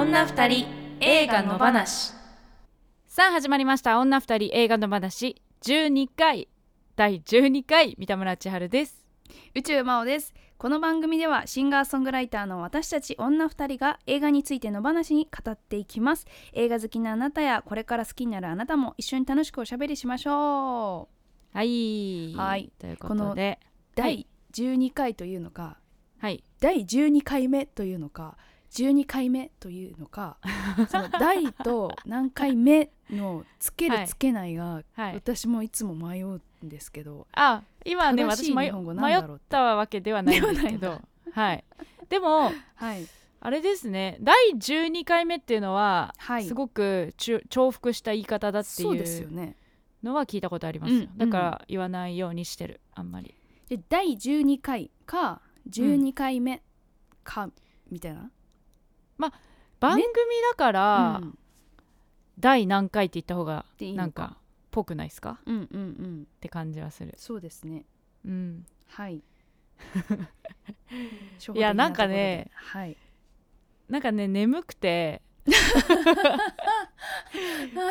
女二人映画の話。さあ始まりました。女二人映画の話。12回。第12回三田村千春です。宇宙魔王です。この番組ではシンガーソングライターの私たち女二人が映画についての話に語っていきます。映画好きなあなたやこれから好きになるあなたも一緒に楽しくおしゃべりしましょう。はい。はい。ということで。第12回というのか、はい。第12回目というのか12回目というのか その第と何回目のつけはいるつけないが、はい。私もいつも迷うんですけどあ今ね私迷日本語なん迷ったわけではないんで。すけどはい。でもはい。あれですね。第12回目っていうのは、はい。すごく重複した言い方だっていうのは聞いたことありますよ、うんだから言わないようにしてる。あんまり。で第12回か12回目か、みたいな番組だから、うん第何回って言った方がなんかぽくないですか？うんうんうん。って感じはする。そうですね。うん。はい。いやなんかねはい。なんかね眠くて。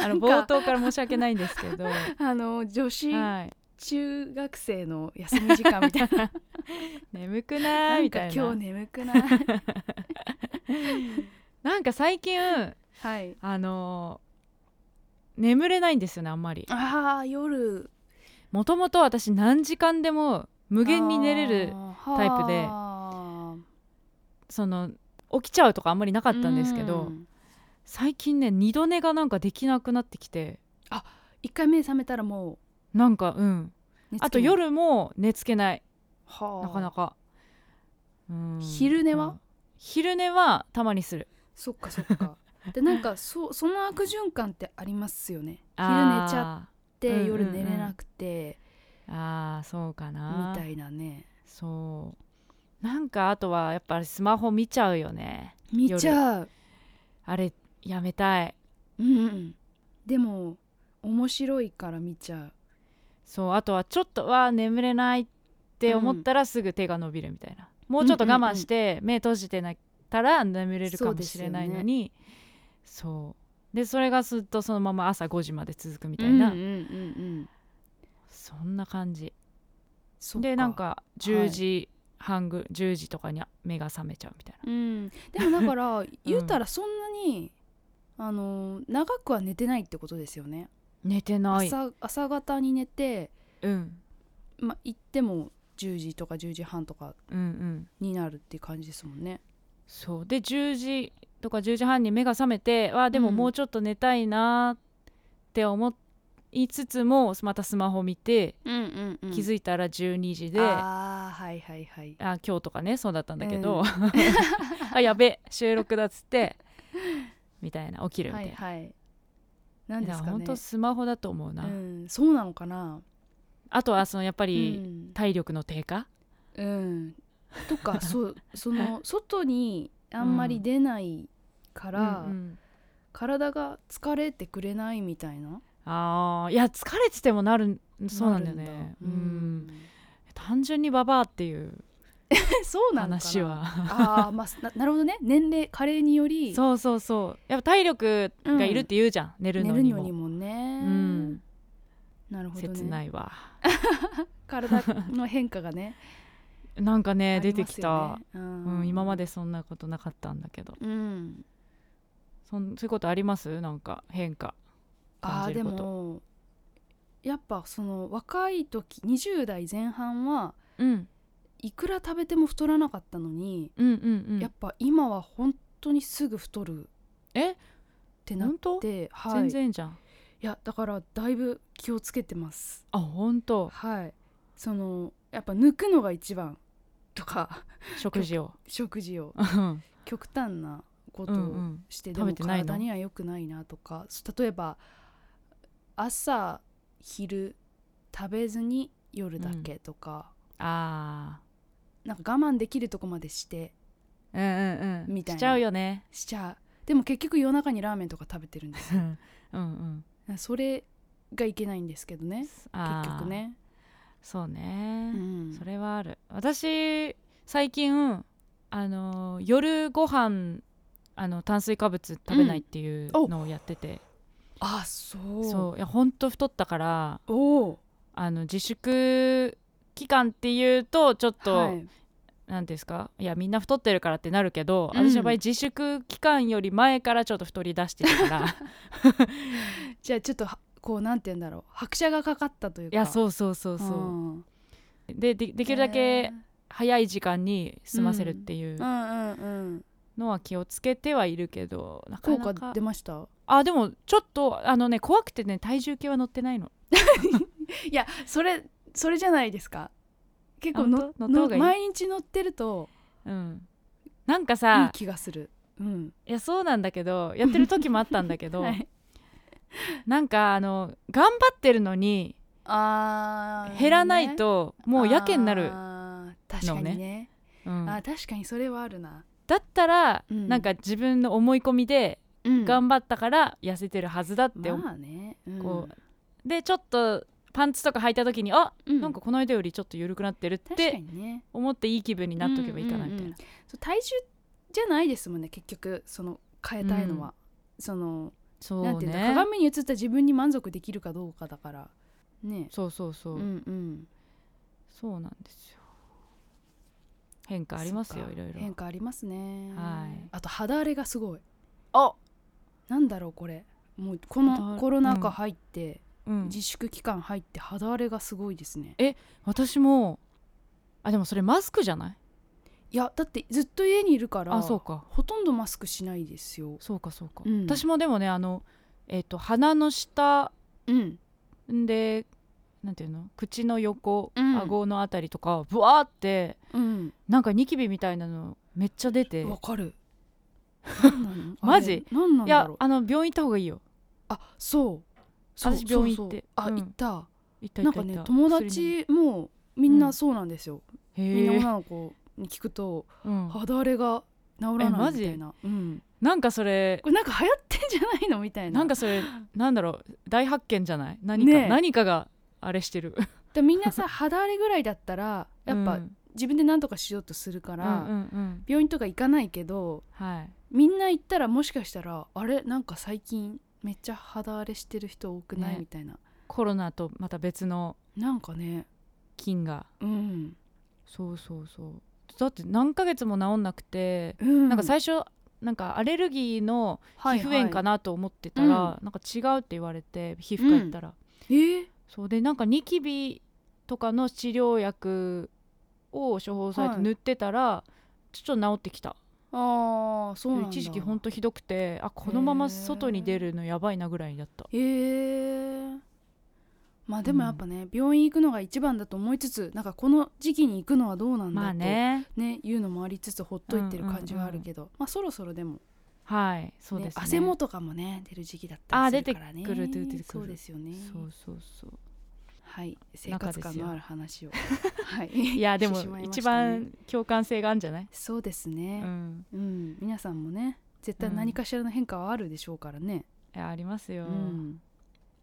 あの冒頭から申し訳ないんですけど。あの女子はい。中学生の休み時間みたいな。眠くなないみたいな。今日眠くないなんか最近はい。あのー眠れないんですよねあんまり。あー夜。もともと私何時間でも無限に寝れるタイプではその起きちゃうとかあんまりなかあったんですけど、うん。最近ね二度寝がなんかできなくなってきて。一回目覚めたらもなんかうん。あと夜も寝つけない。はあ。なかなか。うん。昼寝は？昼寝はたまにする。そっかそっか。でなんかそその悪循環ってありますよね。昼寝ちゃゃって、うんうんうん。夜寝れなくてあーそうかな。みたいなね。そう。なんかあとはやっぱりスマホ見ちゃうよね。見ちゃう。あれやめたい。うんうんでも面白いから見ちゃう。そうあとはちょっとは眠れないって思ったらすぐ手が伸びるみたいな、もうちょっと我慢して目閉じてなたら眠れるかもしれないのに。そうでそれがずっとそのまま朝5時まで続くみたいな、うんうんうんうんそんな感じ。でなんか10時半ぐ、10時とかに目が覚めちゃうみたいな。うん。でもだから 言うたらそんなに、あの長くは寝てないってことですよね。寝てない。朝朝方に寝てうん。ま行っても10時とか10時半とかうんうん。になるっていう感じですもんね。そう。で10時とか10時半に目が覚めてわあでもうん。もうちょっと寝たいなって思いつつもまたスマホ見て、うんうん、うん、気づいたら12時で、あはいはいはい。今日とかねそうだったんだけど、うん。あやべ収録だっつってみたいな起きるみたいな、はいはい。なんですかね。本当スマホだと思うな、うん、そうなのかなあとはそのやっぱうりん、体力の低下、うん、とか そうその 外にあんまり出ないから、うんうん。体が疲れてくれないみたいな。あーいや疲れててもなるそうなんだよね。ううん。ん。単純にババアっていう そうなの話は。ああまあななるほどね。年齢加齢により。そうそうそう。やっぱ体力がいるって言うじゃん、寝る寝のにも。るのにもね、うんなるほどね。切ないわ。体の変化がね。なんかねあり出てきた、うん。うん、今までそんなことなかったんだけど。うん。そんそういうことあります？なんか変化。あーで感じること。もやっぱその若い時20代前半はうん。いくら食べても太らなかったのに、うんうんうん。やっぱ今は本当にすぐ太る。え？ってなって、はい、全い然じゃんやだからだいぶ気をつけてます。あ本当。はい。そのやっぱ抜くのが一番とか食事を。食事を。うん。極端なことをうんうん。して、でも体には良くないなとか例えば朝昼食べずに夜だけとか、あなんか我慢できるとこまでしてーうんうんうん。みたいな。しちゃうよね。しちゃう。でも結局夜中にラーメンとか食べてるんですよ。うんうんそれがいけないんですけどね。結局ね、そうね、うん。それはある。私最近あのー夜ご飯あの炭水化物食べないっていうのをやってて、あそう。そう。いやほんと太ったからあの自粛期間っていうとちょっと、はい。なんですか？いやみんな太ってるからってなるけど、うん。私の場合自粛期間より前からちょっと太り出してるから じゃあちょっとはこうなんて言うんだろう。拍車がかかったというか。いやそうそうそうそう、ん。ででできるだけ早い時間に済ませるっていううん。うんうんのは気をつけてはいるけど、なか効なか。果出ました？あでもちょっとあのね怖くてね体重計は乗ってないの。いやそれそれじゃないですか？結構あのの毎日乗ってるとうん。なんかいいさ気がする。うん。いやそうなんだけどやってる時もあったんだけど、はいなんかあの頑張ってるのにあー減らないともうやけになる、あー確かにね。うん。あー確かにそれはあるな、だったら、うん。なんか自分の思い込みでうん。頑張ったから痩せてるはずだってまあね、うん。こでちょっとパンツとか履いた時にあ、うん。なんかこの間よりちょっと緩くなってるって思っていい気分になっとけばいいかなみたいな、体重じゃないですもんね結局。その変えたいのは、そのそうなんていうん鏡に映った自分に満足できるかどうかだから。ね。そうそうそう、うんうん。そうなんですよ。変化ありますよいろいろ。変化ありますね。はい。あと肌荒れがすごい。あ！なんだろうこれ。もうこのコロナ禍入って、うん。自粛期間入って肌荒れがすごいですね。私もあでもそれマスクじゃない？いやだってずっと家にいるからあそうか。ほとんどマスクしないですよ。そうかそうか、うん。私もでもねあのえっ、と鼻の下うん。んでなんていうの？口の横、うん。顎のあたりとかブワーってうん。なんかニキビみたいなのめっちゃ出て。わかる。マジ？なんなんいやあの病院行った方がいいよ。あそう。そう私病院行って。そうそう。あ、うん。行った。行ったなんかね友達もみんなそうなんですよ、みみんな女の子に聞くとうん。肌荒れが治らないみたいな、うん、なんかそれこれなんか流行ってんじゃないのみたいな。なんかそれなんだろう大発見じゃない？何か、ねえ。何かがあれしてる。でみんなさ 肌荒れぐらいだったらやっぱうん。自分で何とかしようとするから、うんうんうん。病院とか行かないけどはい。みんな行ったらもしかしたらあれ？なんか最近めっちゃ肌荒れしてる人多くない、ね。みたいな。コロナとまた別のなんかね。菌が。うん、そうそうそうだって何ヶ月も治んなくて、うん、なんか最初なんかアレルギーの皮はい。膚炎かなと思ってたら、なんか違うって言われて皮膚科行ったら、えー？そうでなんかニキビとかの治療薬を処方されてはい。塗ってたら、ちょっと治ってきた。ああそうなんだ。一時期ほんとひどくてあこのまま外に出るのやばいなぐらいだった。へえまあでもやっぱね、病院行くのが一番だと思いつつなんかこの時期に行くのはどうなんだまあとね。ねいうのもありつつほっといてる感じはあるけど、まあそろそろでも、はいそうねですね。汗もとかもね出る時期だったりするからねあ出てくる出てくるそうですよね。そうそうそう。はい生活感のある話を。は いいやでも してしまいま一番共感性があるんじゃない、そうですうねん、うん、皆さんもね絶対うん何かしらの変化はあるでしょうからね。いやありますよ、うん。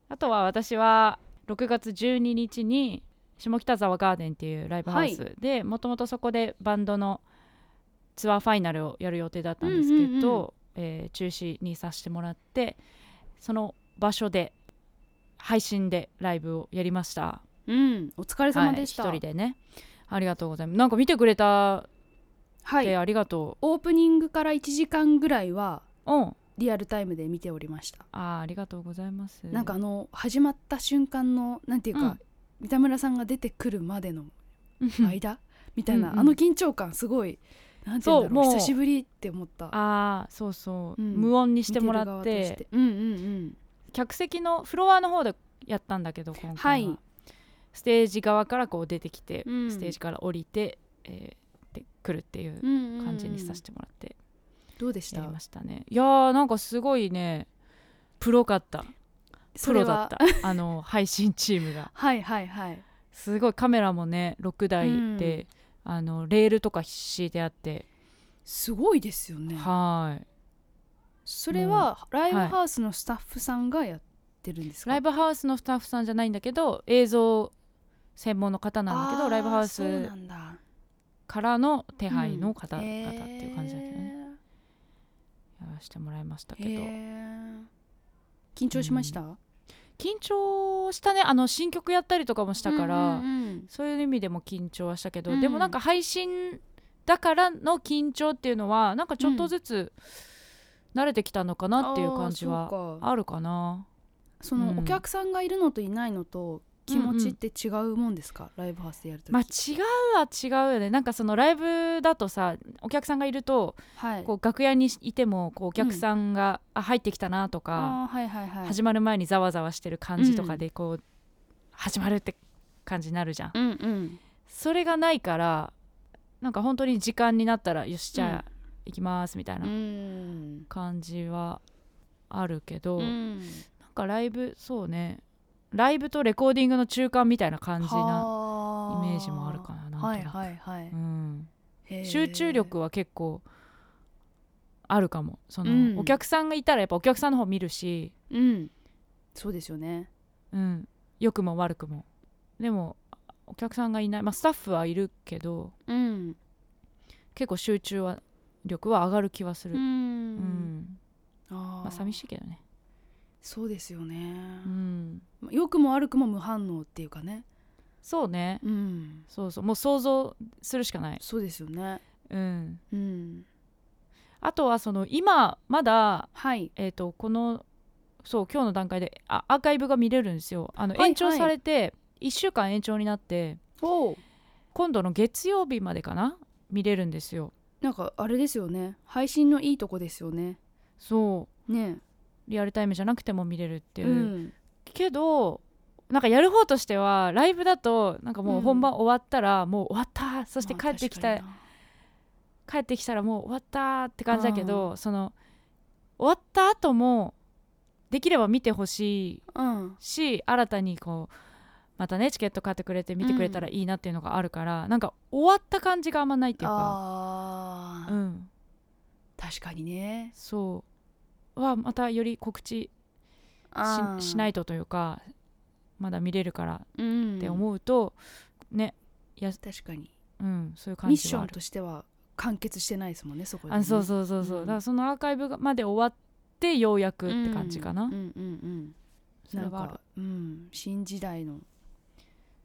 あとは私は6月12日に下北沢ガーデンっていうライブハウスでもともとそこでバンドのツアーファイナルをやる予定だったんですけど、うんうんうん。えー中止にさせてもらってその場所で配信でライブをやりました。うん。お疲れ様でした、はい、一人でね。ありがとうございます。なんか見てくれたっはい。てありがとオープニングから1時間ぐらいはう、うんリアルタイムで見ておりました、あーありがとうございます。なんかあの始まった瞬間のなんていうか、うん。三田村さんが出てくるまでのうん。間みたいな、うんうん。あの緊張感すごいなんていうんだろう久しぶりって思った。ああそうそう、うん。無音にしてもらって。てうんうんうん。客席のフロアの方でやったんだけど今回は、はい。ステージ側からこう出てきて、うん。ステージから降りて、えーで来るっていううんうん。感じにさせてもらってどうでした？やりましたね、いやーなんかすごいねプロかった。プロだった。あの配信チームが。はいはいはい。すごいカメラもね6台で、あのレールとか敷いてあって、すごいですよね。はそれはライブはいハウスのスタッフさんがやってるんですか、いライブハウスのスタッフさんじゃないんだけど映像専門の方なんだけどライブハウスからの手配の方々うんっていう感じだけどね、へやらせてもらいましたけど。緊張しました、緊張したね。あの新曲やったりとかもしたから、うんうんうんそういう意味でも緊張はしたけど、うん。でもなんか配信だからの緊張っていうのはなんかちょっとずつ慣れてきたのかなっていう感じはあるかな。うん。そのお客さんがいるのといないのと気持ちって違うもんですか、ライブハウスでやるとき、まあ違うは違うよね。なんかそのライブだとさお客さんがいるとはい。こう楽屋にいてもこうお客さんが、あ入ってきたなとか、はいはいはい。始まる前にざわざわしてる感じとかでこう、始まるって感じになるじゃん。うんうん。それがないからなんか本当に時間になったらよしじゃあ行きますみたいなうん。感じはあるけど、うなんんかライブそうねライブとレコーディングの中間みたいな感じなはイメージもあるかななんとなく。はいはいはい、うん、集中力は結構あるかも。その、うん。お客さんがいたらやっぱお客さんの方見るし、うん。そうですよね。うん、良くも悪くも。でもお客さんがいない、まあ、スタッフはいるけどうん。結構集中は力は上がる気はする、ううんん。あー。まあ、寂しいけどね、そうですよね。う、ん、良くも悪くも無反応っていうかね。そうね。うん。そうそう。もう想像するしかない、そうですよね。うん、うん。あとはその今まだ、はい。えー、とこのそう今日の段階であアーカイブが見れるんですよ。あの延長されて1週間延長になって今度の月曜日までかな？見れるんですよ。なんかあれですよね。配信のいいとこですよね。そう。ねリアルタイムじゃなくても見れるっていう。う、ん。けどなんかやる方としてはライブだとなんかもう本番終わったらもう終わったそして帰ってきた、帰ってきたらもう終わったって感じだけどその終わった後もできれば見てほしいし新たにこうまたねチケット買ってくれて見てくれたらいいなっていうのがあるから、なんか終わった感じがあんまないっていうか。うん。確かにね。そうはまたより告知ししないいとというかまだ見れるからうん。って思うと、ねや確かに。うんそういう感ミッションとしては完結してないですもんねそこで、ね、あそうそうそうそう、うん。だからそのアーカイブがまで終わってようやくって感じかな、うんうんうんうん。なんそれはある。か、うん、新時代の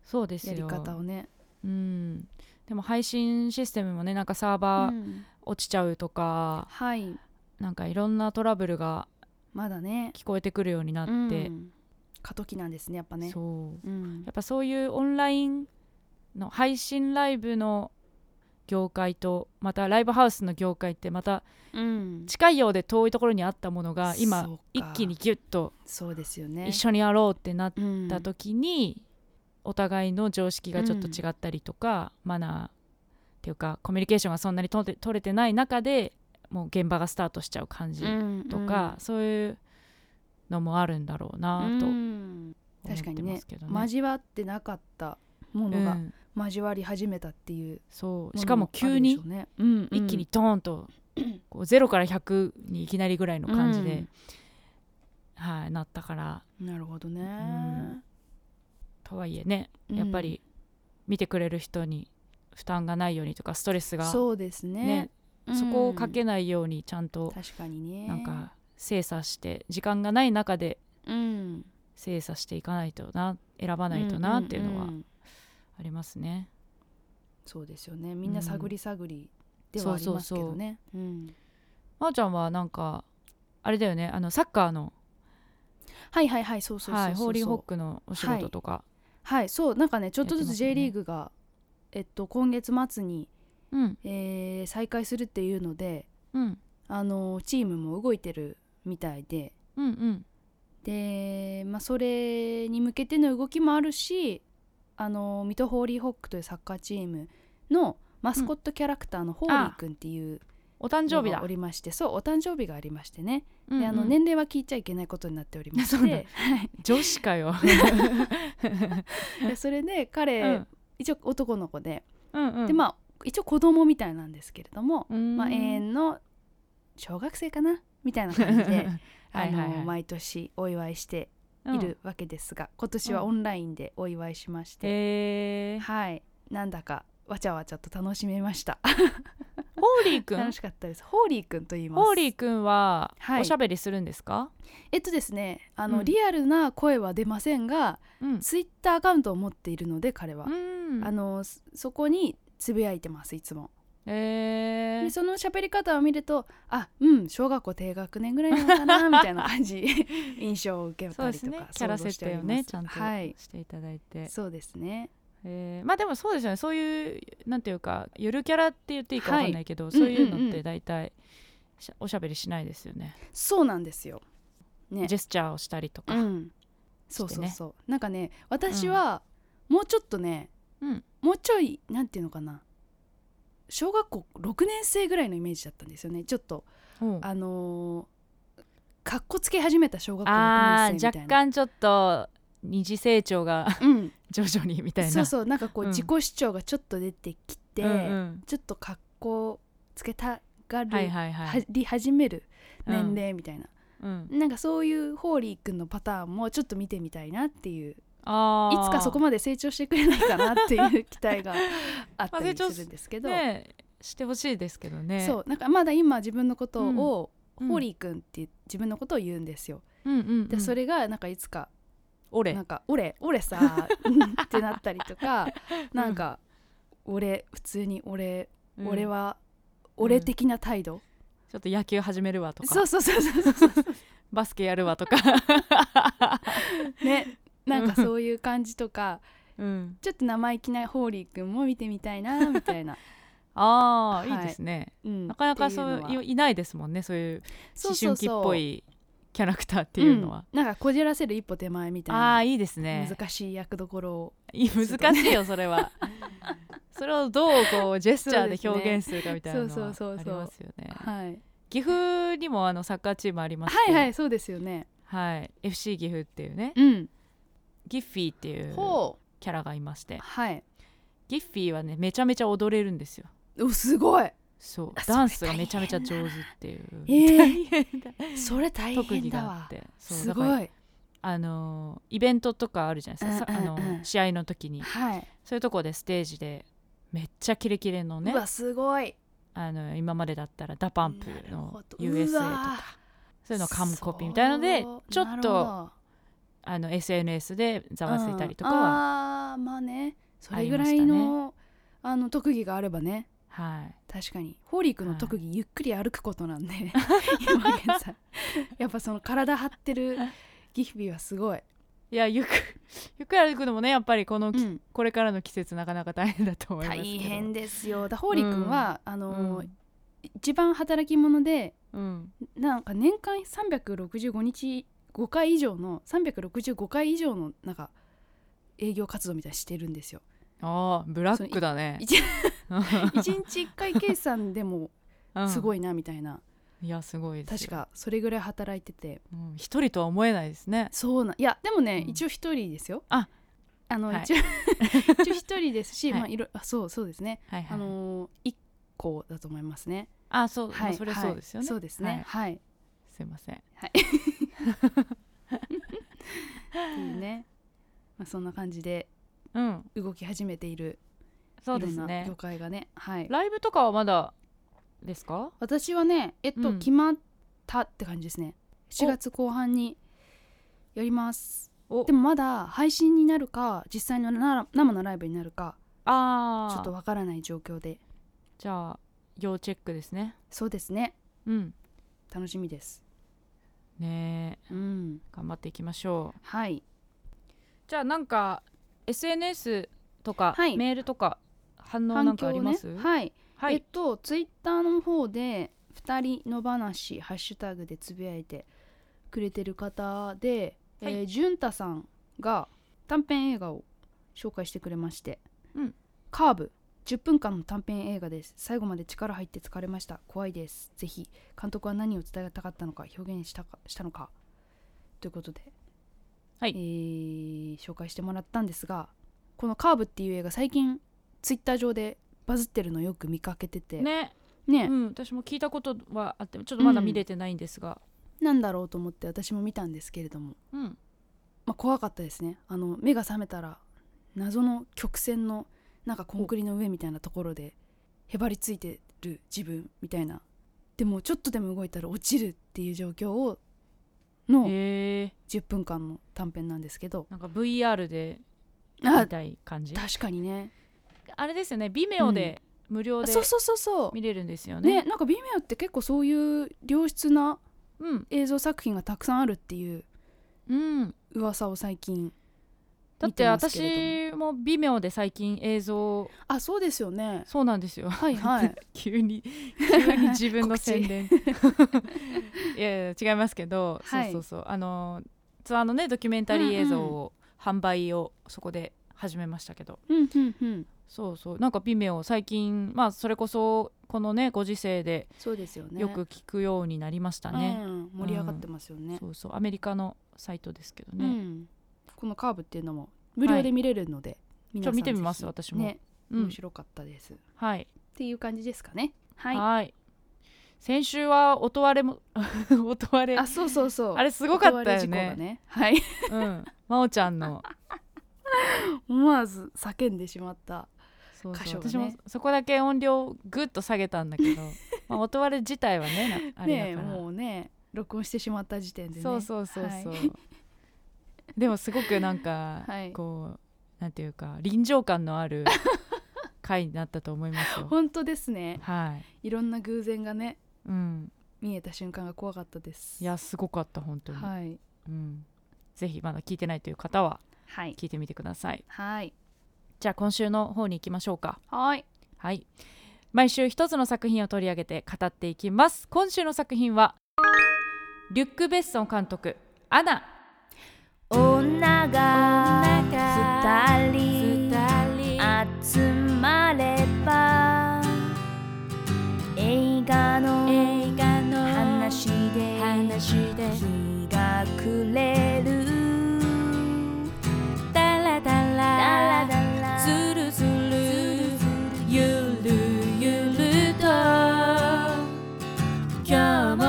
そうですよ。やり方をね。うん。でも配信システムもねなんかサーバーうん。落ちちゃうとか、はいなんかいろんなトラブルがまだね。聞こえてくるようになって、うん。過渡期なんですねやっぱね。そう。うん。やっぱそういうオンラインの配信ライブの業界とまたライブハウスの業界ってまたうん。近いようで遠いところにあったものが今一気にギュッとそうですよね。一緒にやろうってなっうんた時に、お互いの常識がちょっと違ったりとか、マナーっていうかコミュニケーションがそんなに取れてない中でもう現場がスタートしちゃう感じうんとか、そういうのもあるんだろうなとう思ん。確かってにねますけどね。交わってなかったものがうん。交わり始めたっていうそう。もしかも急に一気にドーンと、こう0から100にいきなりぐらいの感じで、はい、なったから。うんなるほどね。ん。とはいえねうん。やっぱり見てくれる人に負担がないようにとかストレスがそうですね。ねそこをかうんけないようにちゃんと確かにね。なんか精査して時間がない中でうん。精査していかないとな選ばないとなっていうのはありますね。そうですよね。みんな探り探りではありますけどね。うん。まー、ちゃんはなんかあれだよね。あのサッカーのはいはいはいそうそうそうそう。はいホーリーホックのお仕事とか、はい。そう。なんかねちょっとずつ J ね。リーグがえっと今月末にうん。えー再開するっていうのでうん。あのチームも動いてるみたいで。うんうん。で、まあ、それに向けての動きもあるしあの水戸ホーリーホックというサッカーチームのマスコットキャラクターのホーリーくんっていうお誕生日だ。お。りましてそうお誕生日がありましてね、うんうん。であの年齢は聞いちゃいけないことになっておりまして、はい。女子かよ。でそれで彼、うん。一応男の子で、うんうん、でまあ一応子供みたいなんですけれども、うん。まあ、永遠の小学生かなみたいな感じで あのはいはいはい。毎年お祝いしてうんいるわけですが、今年はオンラインでお祝いしまして、へえはい。なんだかわちゃわちゃと楽しめました。ーリーくん？楽しかったです。ホーリーくんと言います。ホーリーくんははい。おしゃべりするんですか、えっとですねあの、うん。リアルな声は出ませんがうん。ツイッターアカウントを持っているので彼は、うん。あのそそこにつぶやいてますいつも。えー、でその喋り方を見るとあうん小学校低学年ぐらいなのかな みたいな感じ 印象を受けそうですたりとかねキャラ設定をねちゃんとはいしていただいて、そうですね。えー。まあでもそうですよね。そういうなんていうかゆるキャラって言っていいかわかんないけど、いそういううんうんうんのって大体しゃおしゃべりしないですよね。そうなんですよ。ね。ジェスチャーをしたりとか、うん。そうそうそう、なんかね私はもうちょっとね、うんもうちょいなんていうのかな。小学校6年生ぐらいのイメージだったんですよね。ちょっとうん。あのーかっこつけ始めた小学校6あー年生みたいな。若干ちょっと二次成長がうん、徐々にみたいな。そうそうなんかこう、うん。自己主張がちょっと出てきて、うんうん。ちょっとかっこつけたがる、はいはいは、はいり始めるうん年齢みたいな、うん、なんかそういうホーリーくんのパターンもちょっと見てみたいなっていうあー。いつかそこまで成長してくれないかなっていう期待があったりするんですけど、ねしてほしいですけどね。そうなんかまだ今自分のことを、うん。ホーリーくんって自分のことを言うんですよ。うんうんうん、でそれがなんかいつか俺。なんか「俺俺さ」う んってなったりとかなんか「俺普通に俺、うん。俺は俺的な態度」ちょっと野球始めるわとか。そうそうそうそうそう。バスケやるわとか、ねなんかそういう感じとかうん、ちょっと生意気なホーリーくんも見てみたいな みたいな、ああ、はい。い、いですね。うん。なかなかそういういいないですもんねそういう思春期っぽいキャラクターっていうのは、うん。なんかこじらせる一歩手前みたいあな。あいいですね。難しい役どころを。難しいよそれは。それをどうこうジェスチャーで表現するかみたいなのそうはそうそうそう。ありますよね。はい、岐阜にもあのサッカーチームありましてはいはいそうですよね。はい。FC 岐阜っていうね。うんギッフィーっていうほキャラがいまして。うはい。ギッフィーはねめちゃめちゃ踊れるんですよ。おすごい。そう。あダンスがめちゃめちゃ上手っていう。えー。大変だ。それ大特技変だわ。があって。そうすごい。あのーイベントとかあるじゃないですか、さうんうんうん。あの試合の時に。はい、そういうとこでステージでめっちゃキレキレのねうわすごい。あの今までだったらダパンプの USA とか。そういうのを完コピーみたいなのでちょっとあの SNS でざわついたりとかうんは、あーまあね。そあれぐらいりましたね。のあの特技があればね。はい。確かに。ホーリー君の特技、ゆっくり歩くことなんで。今現在やっぱその体張ってる ギフビーはすごい、いやゆっく ゆっくり歩くのもねやっぱりこのき、うん。これからの季節なかなか大変だと思いますけ大ど変ですよ。だホーリー君は、あのうん。一番働き者でうん。なんか年間365日5回以上の365回以上のなんか営業活動みたいにしてるんですよ。あーブラックだね。一1日1回計算でもすい、ごいなみたいな、いやすごい確かそれぐらい働いてて。うん一人とは思えないですね。そうないやでもね、うん。一応一人ですよ。ああの、はい。一応 一応一人ですし、はい。まあいろあそうそうですね。はいはいあの一個だと思いますね。あそう、はい、まあそれそうですよね、はいそうですね。はい。すいません。っていうね、まあそんな感じでうん。動き始めているそういろんなですね業界がね。はい。ライブとかはまだですか？私はねえっと、うん。決まったって感じですね。4月後半にやります。お。でもまだ配信になるか実際のな生のライブになるかああちょっとわからない状況で。じゃあ要チェックですね。そうですね。うん楽しみです。ねえ。うん。頑張っていきましょう。はい。じゃあなんか SNS とか、はい。メールとか反応なんかあります、ねはい、はい。えっとツイッターの方で2人の話ハッシュタグでつぶやいてくれてる方で、はい。えー、じゅんたさんが短編映画を紹介してくれまして「うん。カーブ」10分間の短編映画です。最後まで力入って疲れました。怖いです。ぜひ監督は何を伝えたかったのか表現したかしたのか。ということで、はい。えー紹介してもらったんですがこの「カーブ」っていう映画最近ツイッター上でバズってるのよく見かけてて。ね。ね。うん、私も聞いたことはあってちょっとまだ見れてないんですが、なんだろうと思って私も見たんですけれども、うん。まあ、怖かったですね。あの目が覚めたら謎の曲線のなんかコンクリの上みたいなところでへばりついてる自分みたいな。でもちょっとでも動いたら落ちるっていう状況をのへえ。10分間の短編なんですけど。なんか VR であ見たい感じ？確かにね。あれですよね。Vimeo で無料でそうそうそうそ見れるんですようね。ねなんか Vimeo って結構そういう良質なうん。映像作品がたくさんあるっていううん。噂を最近だって私も Vimeo で最近映像。あそうですよね。そうなんですよ。はいはい。急に急に自分の宣伝。いやいや違いますけど、はい。そうそうそう。あのツアーのねドキュメンタリー映像を販売をそこで始めましたけど、うんうんうん。そうそう。なんか Vimeo 最近まあそれこそこのねご時世でそうですよね。よく聞くようになりましたね。うん、盛り上がってますよね、そうそう。アメリカのサイトですけどうね、ん、このカーブっていうのも無料で見れるので、皆さんちょ見てみます私も。ねうん。面白かったです、っはい。ていう感じですかね。はい。はい。先週は音割れも 音割れ。あそうそうそう。あれすごかったよね。ね。はい。うん。真央ちゃんの。思わず叫んでしまったそうね。私もそこだけ音量ぐっと下げたんだけど まあ音割れ自体はねなあれねだから、もうね録音してしまった時点でね。そうそうそうそう、はいでもすごくなんか、はい。こうなんていうか臨場感のある 回になったと思いますよ。本当ですね。はい。いろんな偶然がねうん。見えた瞬間が怖かったです。いやすごかった本当に、はい。うん、ぜひまだ聞いてないという方ははい。聞いてみてください。はい。じゃあ今週の方に行きましょうか。はい。はい。毎週一つの作品を取り上げて語っていきます。今週の作品はリュック・ベッソン監督「アナ女が二人集まれば映画の話で日が暮れる。ダラダラ。ズルズルゆるゆると今日も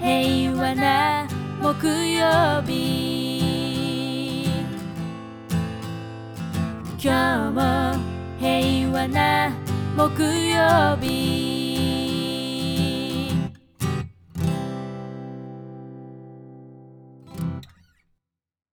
平和な木曜日今日も平和な木曜日。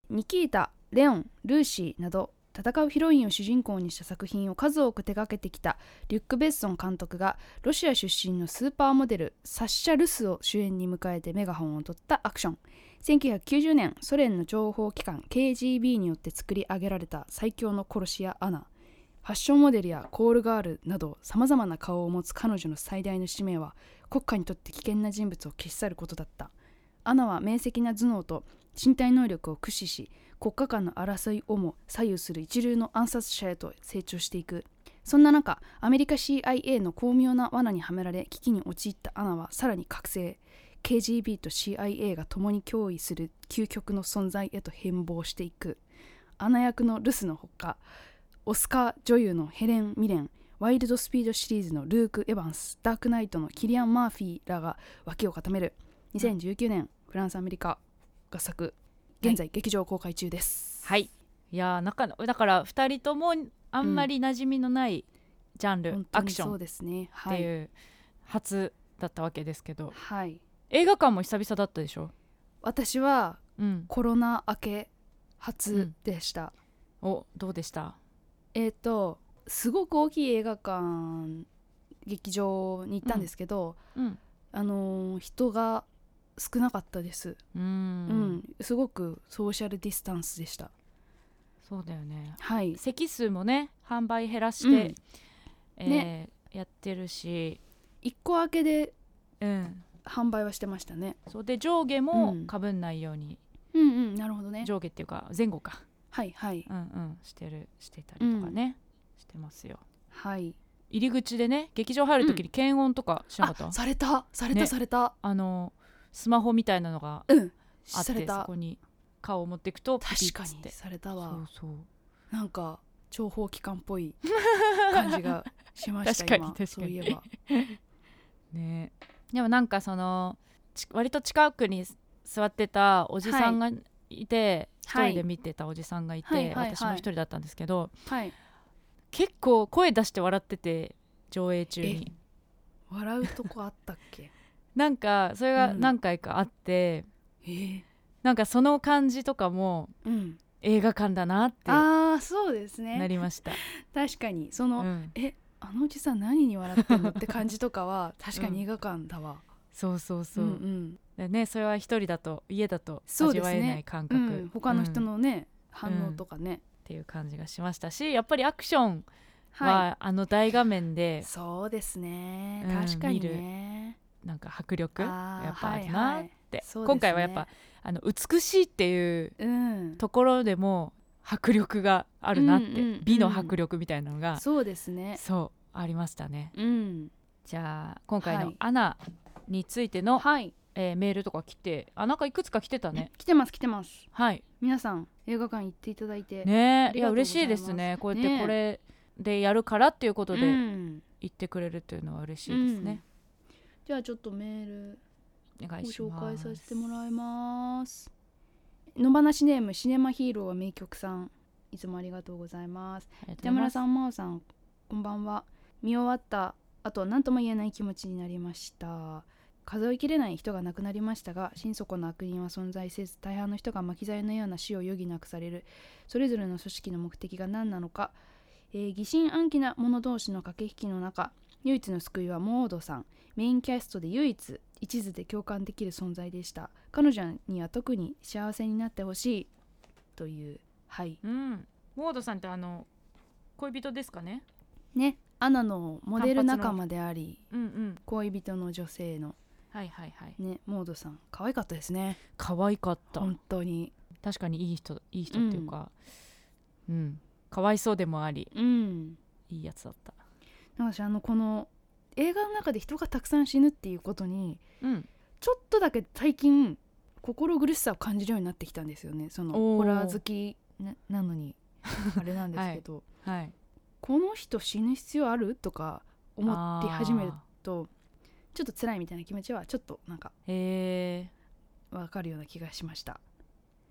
ニキータ、レオン、ルーシーなど戦うヒロインを主人公にした作品を数多く手掛けてきたリュック・ベッソン監督がロシア出身のスーパーモデルサッシャ・ルスを主演に迎えてメガホンを取ったアクション。1990年ソ連の情報機関 KGB によって作り上げられた最強の殺し屋アナ。ファッションモデルやコールガールなどさまざまな顔を持つ彼女の最大の使命は国家にとって危険な人物を消し去ることだった。アナは明晰な頭脳と身体能力を駆使し国家間の争いをも左右する一流の暗殺者へと成長していく。そんな中アメリカ CIA の巧妙な罠にはめられ危機に陥ったアナはさらに覚醒。KGB と CIA が共に脅威する究極の存在へと変貌していく。アナ役のルスのほかオスカー女優のヘレン・ミレンワイルドスピードシリーズのルーク・エヴァンスダークナイトのキリアン・マーフィーらが脇を固める2019年フランス・アメリカ合作現在劇場公開中です、はい。いやーなかだから2人ともあんまり馴染みのないジャンル、うアクションっですね。てはい、いう初だったわけですけど、はい、映画館も久々だったでしょ？私はうん。コロナ明け初でした、おどうでした？えっ、とすごく大きい映画館劇場に行ったんですけど、うん。あのー人が少なかったです、ううん。んすごくソーシャルディスタンスでした。そうだよね。はい。席数もね販売減らして、うん。えーねやってるし、1個開けでうん、販売はしてましたね。そう。で上下うん。もかぶんないように、うんうん。なるほどね。上下っていうか前後か、はいはい。うんうん、してるしてたりとかね、してますよ。はい。入り口でね劇場入る時に検温とかしなかった、あされた。されたね。された、あのスマホみたいなのがうん。あってそこに顔を持っていくと確かにされたわ。そうそう。なんか情報機関っぽい 感じがしました確かに今確かに。そういえば。ねでもなんかそのち割と近くに座ってたおじさんがい。て一、はい。人で見てたおじさんがいて、はい私も一人だったんですけどはい。結構声出して笑ってて上映中に。笑うとこあったっけ？なんかそれが何回かあって、え。ーなんかその感じとかもうん。映画館だなってああそうですなねりました、確かに。その、うん、えあのおじさん何に笑ってんのって感じとかは 確かに映画館だわ、そうそうそう、んん。でねそれは一人だと家だと味わえない感う覚、ん。他の人うん。っのね、反応とかね、ていう感じがしましたしやっぱりアクションは、はあの大画面でいそうですね。うん確かにね、なんか迫力やっぱあるはいなっはいて、そうですね今回はやっぱあの美しいっていううん。ところでも迫力があるなって、うんうんうん。美の迫力みたいなのが、そうですね。そうありましたね。うん。じゃあ今回はい。のアナについての、はい。えーメールとか来てあなんかいくつか来てたね。来てます来てます。はい。皆さん映画館行っていただいて。ねいや嬉しいですね。こうやってねこれでやるからっていうことうでん。言ってくれるっていうのは嬉しいですね、じゃあちょっとメールごお願いします紹介させてもらいます。野放しネームシネマヒーローは名曲さん。いつもありがとうございます。ありがとうございます。北村さん真央さんこんばんは見終わったあと何とも言えない気持ちになりました。数えきれない人が亡くなりましたが心底の悪人は存在せず大半の人が巻き添えのような死を余儀なくされる。それぞれの組織の目的が何なのか、えー疑心暗鬼な者同士の駆け引きの中唯一の救いはモードさん。メインキャストで唯一一途で共感できる存在でした。彼女には特に幸せになってほしい。という。はい。うん。モードさんってあの恋人ですかね？ねアナのモデル仲間でありうんうん。恋人の女性のはいはいはい。ねモードさん。可愛かったですね。可愛かった。本当に。確かにいい人いい人っていうかうん、かわいそうでもありうん。いいやつだった。なんか私あのこの映画の中で人がたくさん死ぬっていうことにうん。ちょっとだけ最近心苦しさを感じるようになってきたんですよね。そのホラー好きななのに。あれなんですけど、はいこの人死ぬ必要ある？とか思って始めるとちょっと辛いみたいな気持ちはちょっとなんかへえわかるような気がしました。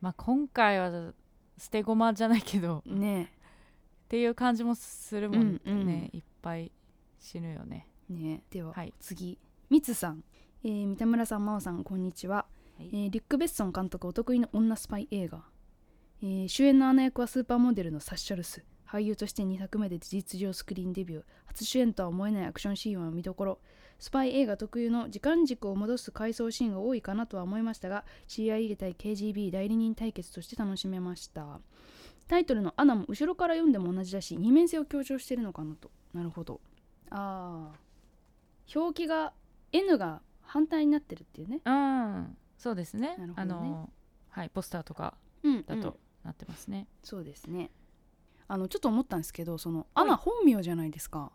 まあ今回は捨て駒じゃないけどね。っていう感じもするもんね、うんうん。いっぱい死ぬよね。ね。では、はい。次。みつさん、えー三田村さん真央さんこんにちは、はい。えーリュック・ベッソン監督お得意の女スパイ映画、えー主演のアナ役はスーパーモデルのサッシャルス俳優として2作目で事実上スクリーンデビュー。初主演とは思えないアクションシーンは見どころ。スパイ映画特有の時間軸を戻す回想シーンが多いかなとは思いましたが CIA 対 KGB 代理人対決として楽しめました。タイトルの「アナ」も後ろから読んでも同じだし二面性を強調してるのかなと。なるほど。ああ表記が N が反対になってるっていうね。うんそうですね。なるほどね。あのはいポスターとかうん。だとなってますね、そうですねあのちょっと思ったんですけどそのはい。アナ本名じゃないですか。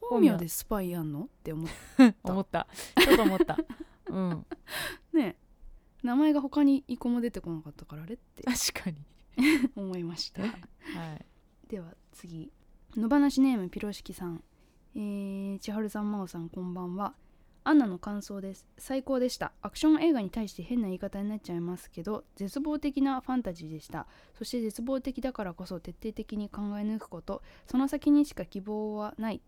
本本名名でスパイやんのって思っ 思った。ちょっと思った。うん。ね。名前が他に一個も出てこなかったからあれって。確かに。思いました。はい。では次。野放しネームピロシキさん。えー、千春さん真央さんこんばんはアンナの感想です。最高でした。アクション映画に対して変な言い方になっちゃいますけど絶望的なファンタジーでした。そして絶望的だからこそ徹底的に考え抜くこと。その先にしか希望はないっ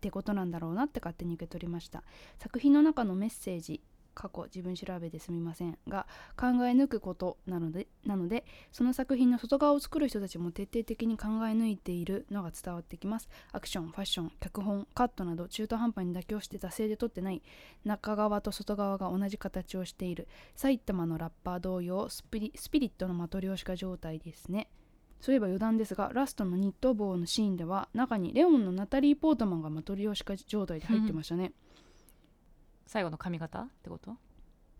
てことなんだろうなって勝手に受け取りました。作品の中のメッセージ過去自分調べですみませんが考え抜くことなのでなのでその作品の外側を作る人たちも徹底的に考え抜いているのが伝わってきます。アクションファッション脚本カットなど中途半端に妥協して惰性で撮ってない。中側と外側が同じ形をしている。埼玉のラッパー同様スピリットのマトリョーシカ状態ですね。そういえば余談ですがラストのニット帽のシーンでは中にレオンのナタリー・ポートマンがマトリョーシカ状態で入ってましたね。最後の髪型？ってこと？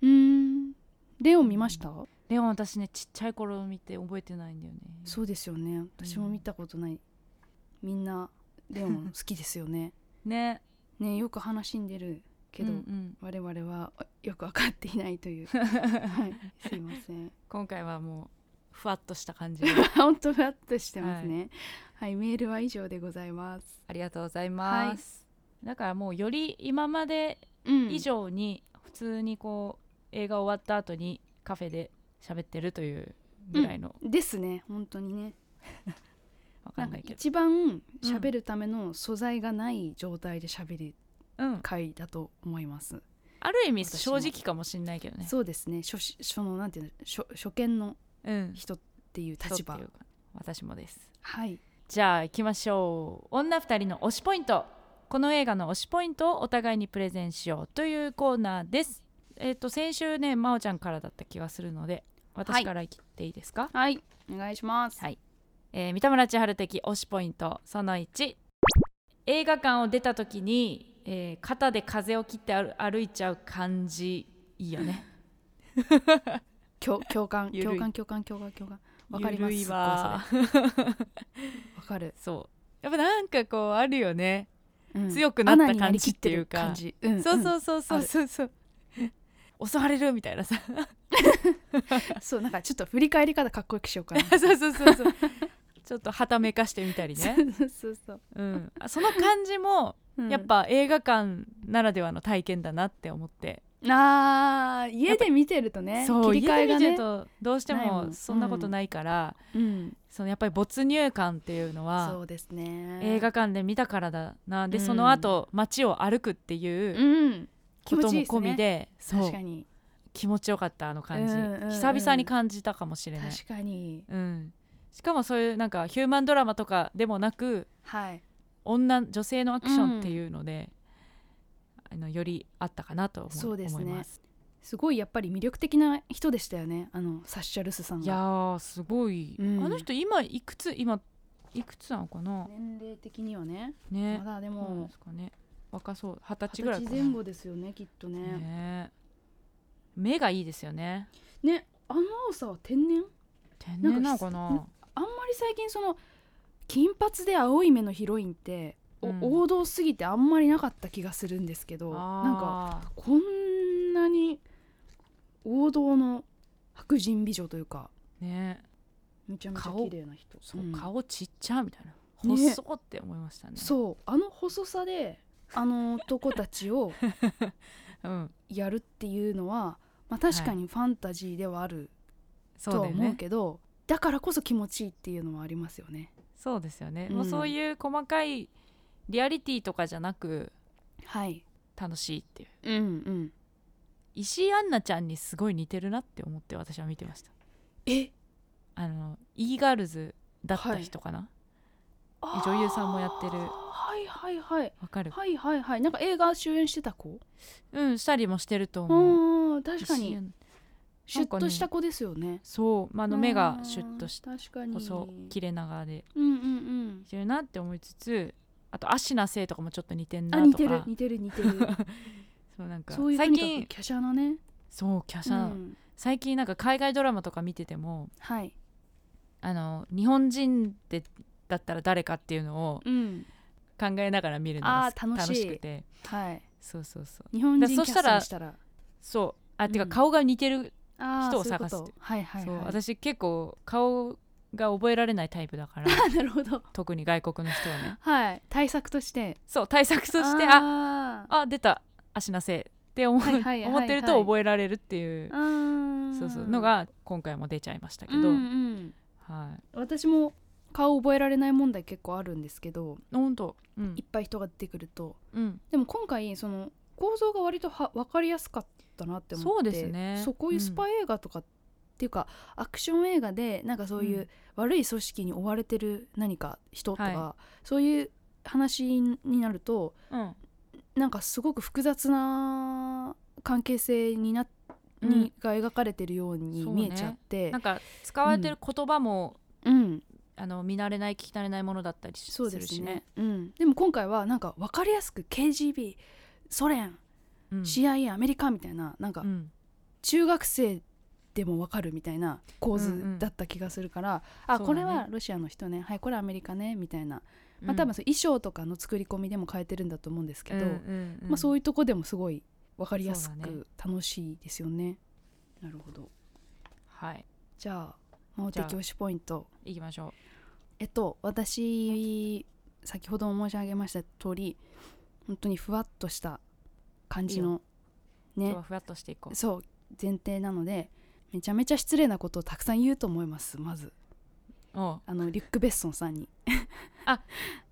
うーん。レオン見ました、でも私ねちっちゃい頃見て覚えてないんだよね。そうですよね。私も見たことない、みんなレオン好きですよね。ね。ねよく話しんでるけど、うんうん。我々はよく分かっていないという。はい。すいません。今回はもうふわっとした感じで。本当ふわっとしてますね。はい、メールは以上でございます。ありがとうございます、だからもうより今までうん以上に普通にこう映画終わった後にカフェで喋ってるというぐらいの、ですね本当にね。わかなんないけど。一番喋るための素材がない状態で喋るうん。回だと思います、ある意味正直かもしんないけどね。そうですね。初しそのなんていうの初初見のうん。人っていう立場。そうっていうか私もです。はい。じゃあ行きましょう。女二人の推しポイントこの映画の推しポイントをお互いにプレゼンしようというコーナーです。えっ、と先週ね真央ちゃんからだった気がするので私から言っていいですか、はい。お願いします。はい。えー三田村千春的推しポイントその1映画館を出た時に、えー肩で風を切って歩歩いちゃう感じいいよね。共共感。共感共感共感共感。わかります。わかる、そう。やっぱなんかこうあるよね、うん強くなった感じっていうか。うんそううんそうそう。そうそうそう。襲われるみたいなさ。そうなんかちょっと振り返り方かっこよくしようかな。そうそうそうそう。ちょっとはためかしてみたりね、そうそうそう、うん、あその感じもうん。やっぱ映画館ならではの体験だなって思って、あー家で見てるとねそう切り替えがねとどうしてもそんなことないから、うん、そのやっぱり没入感っていうのそはうですね。映画館で見たからだな。で、うん。その後街を歩くっていううん。気ことも込みでそう。確かに。気持ちよかったあの感じ、うんうんうん。久々に感じたかもしれない、確かに。うん、しかもそういうなんかヒューマンドラマとかでもなくはい。女女性のアクションっていうので、あのよりあったかなと思そうですね。思います。すごいやっぱり魅力的な人でしたよね。あのサッシャ・ルスさんが。いやーすごい、うん。あの人今いくつ今いくつなのかな？年齢的にはね。ね。まだでもですかね。若そう。二十歳ぐ二らいかな。前後ですよねきっとね。ね。目がいいですよね。ねあの青さは天然？天然なのかな？あんまり最近その金髪で青い目のヒロインって、王道すぎてあんまりなかった気がするんですけどなんかあこんなに王道の白人美女というかーね。めちゃめちゃ顔。綺麗な人。そう、ん。顔ちっちゃみたいな。ね。細って思いましたね。そう。あの細さであの男たちを うん。やるっていうのは、まあ、確かにファンタジーではあるとは思うけどだからこそ気持ちいいっていうのはありますよね。そうですよね、うん。もうそういう細かいリアリティとかじゃなくはい、楽しいっていう。うんうん、石井杏奈ちゃんにすごい似てるなって思って私は見てました。え？あの e ガールズだった人かな？女優さんもやってる。はいはいはい。わかる？はいはいはい。なんか映画主演してた子？うんしたりもしてると思う。うん確かに。シュッとした子ですよね。そう、まあ、あの目がシュッとしうん。確かに。細切れ長で。うんうんうん。してるなって思いつつあと芦名聖とかもちょっと似てんなあとか。似てる。似てる似てる。そうなんか最近華奢なね、そう華奢。な、うん、最近なんか海外ドラマとか見ててもはい。あの日本人でだったら誰かっていうのをうん。考えながら見るのがあー楽しい。くて。はい。そうそうそう。日本人キャスだそしたら。そう。あてかうん。顔が似てる、人を探すってはいはいはい。私結構顔が覚えられないタイプだから。あ なるほど。特に外国の人はね。はい。対策として。そう対策としてあああ出た。芦名聖って思,、はい思ってると覚えられるっていう、ーそうそう。のが今回も出ちゃいましたけど、うんうん。はい。私も顔覚えられない問題結構あるんですけど。本当。うん。いっぱい人が出てくると。うん。でも今回その構造が割とは分かりやすかったなって思って。そうですね。そうこういうスパイ映画とか、っていうかアクション映画でなんかそういううん。悪い組織に追われてる何か人とか、はそういう話になるとうん。なんかすごく複雑な関係性になうん。にが描かれてるように見えちゃって。なんか使われてる言葉も、うん。あの見慣れない聞き慣れないものだったりすそうですね。るしね。うん、でも今回はなんか分かりやすく KGB ソ連うん。CIA アメリカみたいななんかうん。中学生でも分かるみたいな構うんう図ん。だった気がするから、あそうだね。これはロシアの人ね。はいこれアメリカねみたいな、まあ、うん多分そう衣装とかの作り込みでも変えてるんだと思うんですけど、うんうんうんまあ、そういうとこでもすごい分かりやすく楽しいですよね。なるほど。はい。じゃあ魔王じゃあ的推しポイント。行きましょえっと私先ほども申し上げました通り本当にふわっとした感じのね。はふわっとしていこう。そう前提なのでめちゃめちゃ失礼なことをたくさん言うと思いますまず。あのリュック・ベッソンさんに。は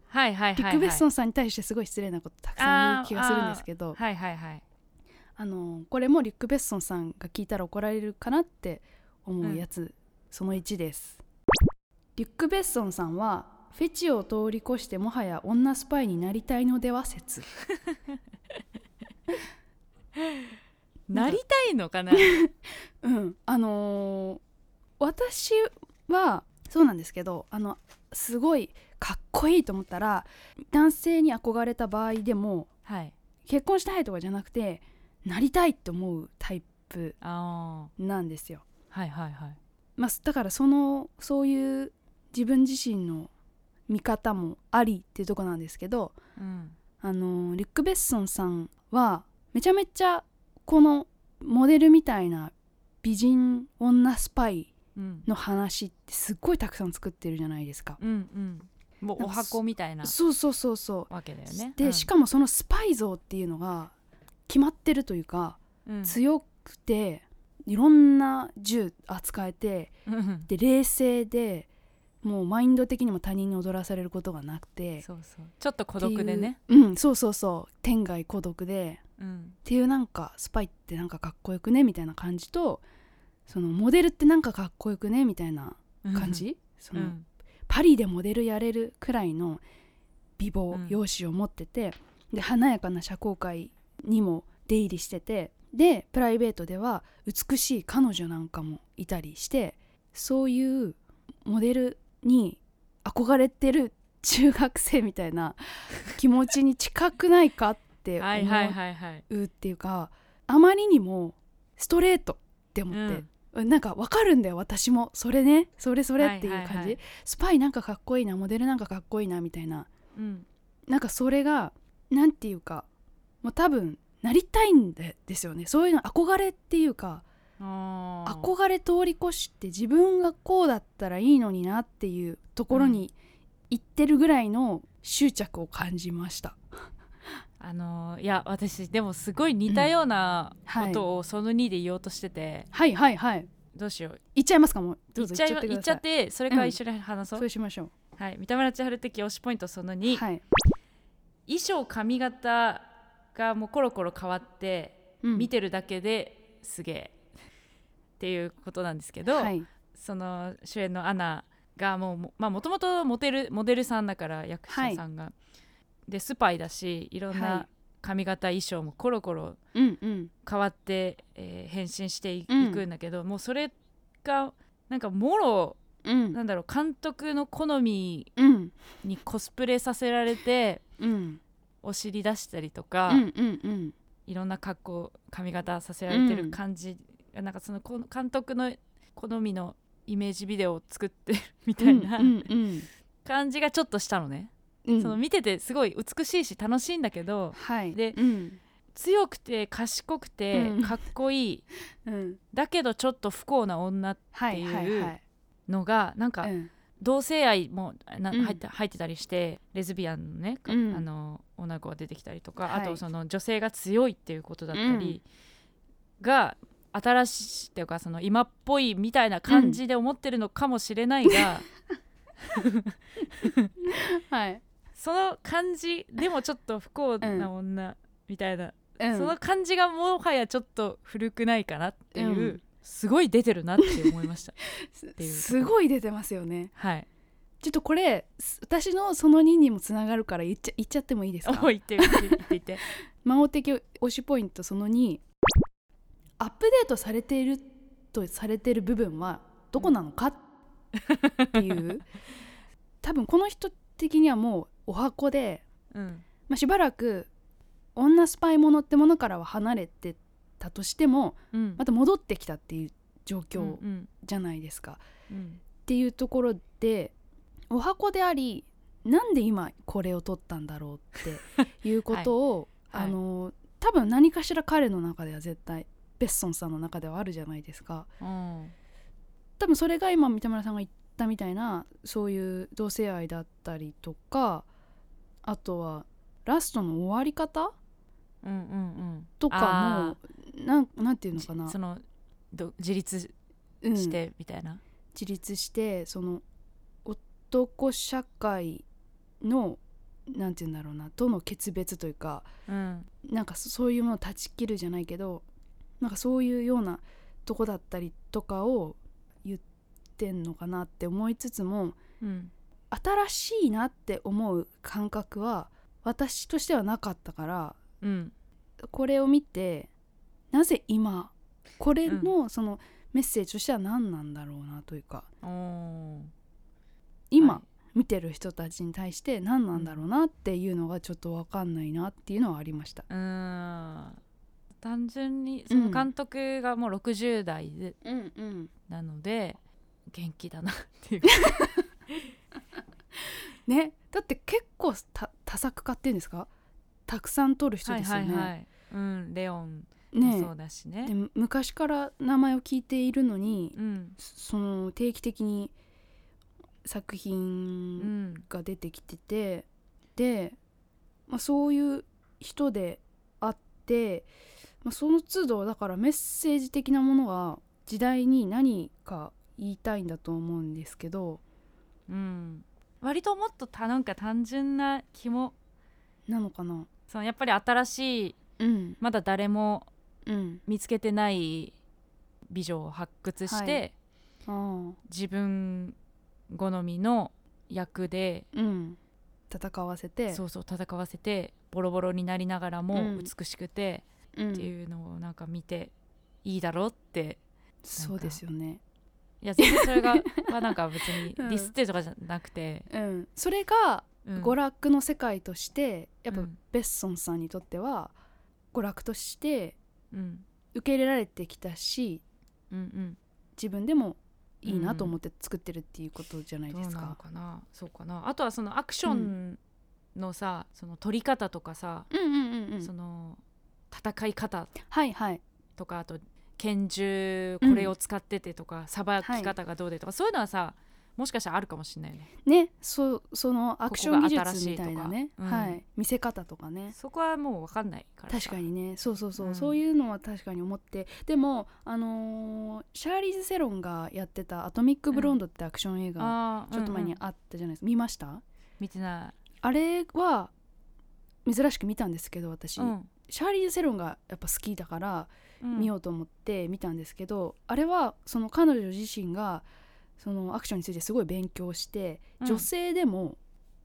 はいはいはい、はい、リック・ベッソンさんに対してすごい失礼なことたくさん言う気がするんですけど。はいはいはい。あのこれもリック・ベッソンさんが聞いたら怒られるかなって思うやつ、その1です。リュック・ベッソンさんはフェチを通り越してもはや女スパイになりたいのでは説 なりたいのかな？うん。あのー私はそうなんですけどあのすごいかっこいいと思ったら男性に憧れた場合でもはい。結婚したいとかじゃなくてなりたいって思うタイプあなんですよ。あはいはいはい。まあ、だからそのそういう自分自身の見方もありっていうとこなんですけどうん。あのリュック・ベッソンさんはめちゃめちゃこのモデルみたいな美人女スパイうん。の話ってすっごいたくさん作ってるじゃないですか。うんうん。もうお箱みたいな。そうそうそうそわけだよう。ね。で、しかもそのスパイ像っていうのが決まってるというか、も強くていろんな銃扱えてうん。で冷静でもうマインド的にも他人に踊らされることがなくて。そうそう。ちょっと孤独でね。うんそうそうそう。天涯孤独でうんっていうなんかスパイってなんかかっこよくねみたいな感じとそのモデルってなんかかっこよくねみたいな感じ、そうのんパリでモデルやれるくらいの美貌、うん。容姿を持っててで華やかな社交界にも出入りしててでプライベートでは美しい彼女なんかもいたりしてそういうモデルに憧れてる中学生みたいな気持ちに近くないかって思うっていうかあまりにもストレートって思って、なんかわかるんだよ私も。それね。それそれっていう感じ、はいはい。はいスパイなんかかっこいいなモデルなんかかっこいいなみたいな。うん。なんかそれがなんていうかもう多分なりたいんでですよね。そういうの憧れっていうか憧れ通り越して自分がこうだったらいいのになっていうところに行ってるぐらいの執着を感じました。あのーいや私でもすごい似たようなはい。ことをその2で言おうとしてて、はいはいはい。どうしよう。言っちゃいますか？もう。どうぞ言っちゃい言っちゃってそれから一緒に話そう、そうしましょはい三田村千春的推しポイントそのう2、はい、衣装髪型がもうコロコロ変わって、うん。見てるだけですげえ。っていうことなんですけど、はい。その主演のアナがもうもまあもともとモデルモデルさんだから役者さんが、でスパイだしいろんはない。髪型衣装もコロコロうんうん。変わって、えー変身してい,、うん。くんだけどもうそれがなんかもろうん。なんだろう監督の好みうん。にコスプレさせられてうん。お尻出したりとか、うんうんうん。いろんな格好髪型させられてる感じ、なんかそのこ監督の好みのイメージビデオを作ってるみたいなうんうん。感じがちょっとしたのね、うん。その見ててすごい美しいし楽しいんだけどはい。でうん。強くて賢くてうん。かっこいい、うん。だけどちょっと不幸な女はいはいはい。のがなんかうん。同性愛もなうん。入って入ってたりしてレズビアンのね、あの女の子が出てきたりとか、はい。あとその女性が強いっていうことだったりが新しいっていうかその今っぽいみたいな感じで思ってるのかもしれないが、はいその感じでもちょっと不幸な女みたいな、うん。その感じがもはやちょっと古くないかなっていう、うん。すごい出てるなって思いました。すごい出てますよね。はい。ちょっとこれす私のその2にもつながるから言っちゃ言っちゃってもいいですか？言って言って言って言って。魔王的推しポイントその2アップデートされているとされている部分はどこなのかっていう。多分この人的にはもうお箱で、うん。まあ、しばらく女スパイものってものからは離れてたとしてもうん。また戻ってきたっていう状況うん。じゃないですか。うん。っていうところでお箱でありなんで今これを取ったんだろうっていうことを、はい。はい。あの多分何かしら彼の中では絶対ベッソンさんの中ではあるじゃないですか。うん。多分それが今三田村さんが言ったみたいなそういう同性愛だったりとかあとはラストの終わり方？うんうんうん。とかもなんなんていうのかな？じそのど自立うん。してみたいな、自立してその男社会のなんて言うんだろうなとの決別というかうん。なんかそそういうものを断ち切るじゃないけどなんかそういうようなとこだったりとかを言ってんのかなって思いつつもうん新しいなって思う感覚は私としてはなかったからうん。これを見てなぜ今これのそのメッセージとしては何なんだろうなというかおー。今はい。見てる人たちに対して何なんだろうなっていうのがちょっと分かんないなっていうのはありました。うーん。単純にその監督がもう60代で、うんうん、なので元気だなっていう ねだって結構た多作家っていうんですか？たくさん撮る人ですよね。はいはいはい。うんレオンもね。そうだしね。で昔から名前を聞いているのにうん。その定期的に作う品んが出てきてて、で、まあ、そういう人であって、まあ、その都度だからメッセージ的なものが時代に何か言いたいんだと思うんですけどうん。割ともっとたなんか単純な気も。なのかな。そのやっぱり新しいうん。まだ誰もうん。見つけてない美女を発掘して、ああ。自分好みの役でうん。戦わせて。そうそう戦わせてボロボロになりながらもうん。美しくてうん。っていうのをなんか見ていいだろうって。そうですよねいや全然それがはなんか別にうん。ディスってとかじゃなくて、うん。それがうん。娯楽の世界としてやっぱうん。ベッソンさんにとっては娯楽としてうん。受け入れられてきたしうんうん。自分でもいいなと思って作ってるっていうことじゃないですか。かな。そうかな。あとはそのアクションのさ、その撮り方とかさ、うんうんうんうん。その戦い方はいはい。とかあと拳銃これを使っててとかさば、き方がどうでとか、そういうのはさもしかしたらあるかもしれないよね。ねそそのアクション技術みたいなね、うん。はい、見せ方とかね。そこはもう分かんないからさ。確かにね。そうそうそう、うん。そういうのは確かに思って。でもあのーシャーリーズ・セロンがやってた「アトミック・ブロンド」ってアクション映画、あーちょっと前にうんうんあったじゃないですか、見ました？見てなあれは珍しく見たんですけど私、い、うん。シャーリーズ・セロンがやっぱ好きだからうん見ようと思って見たんですけど、あれはその彼女自身がそのアクションについてすごい勉強して、うん。女性でも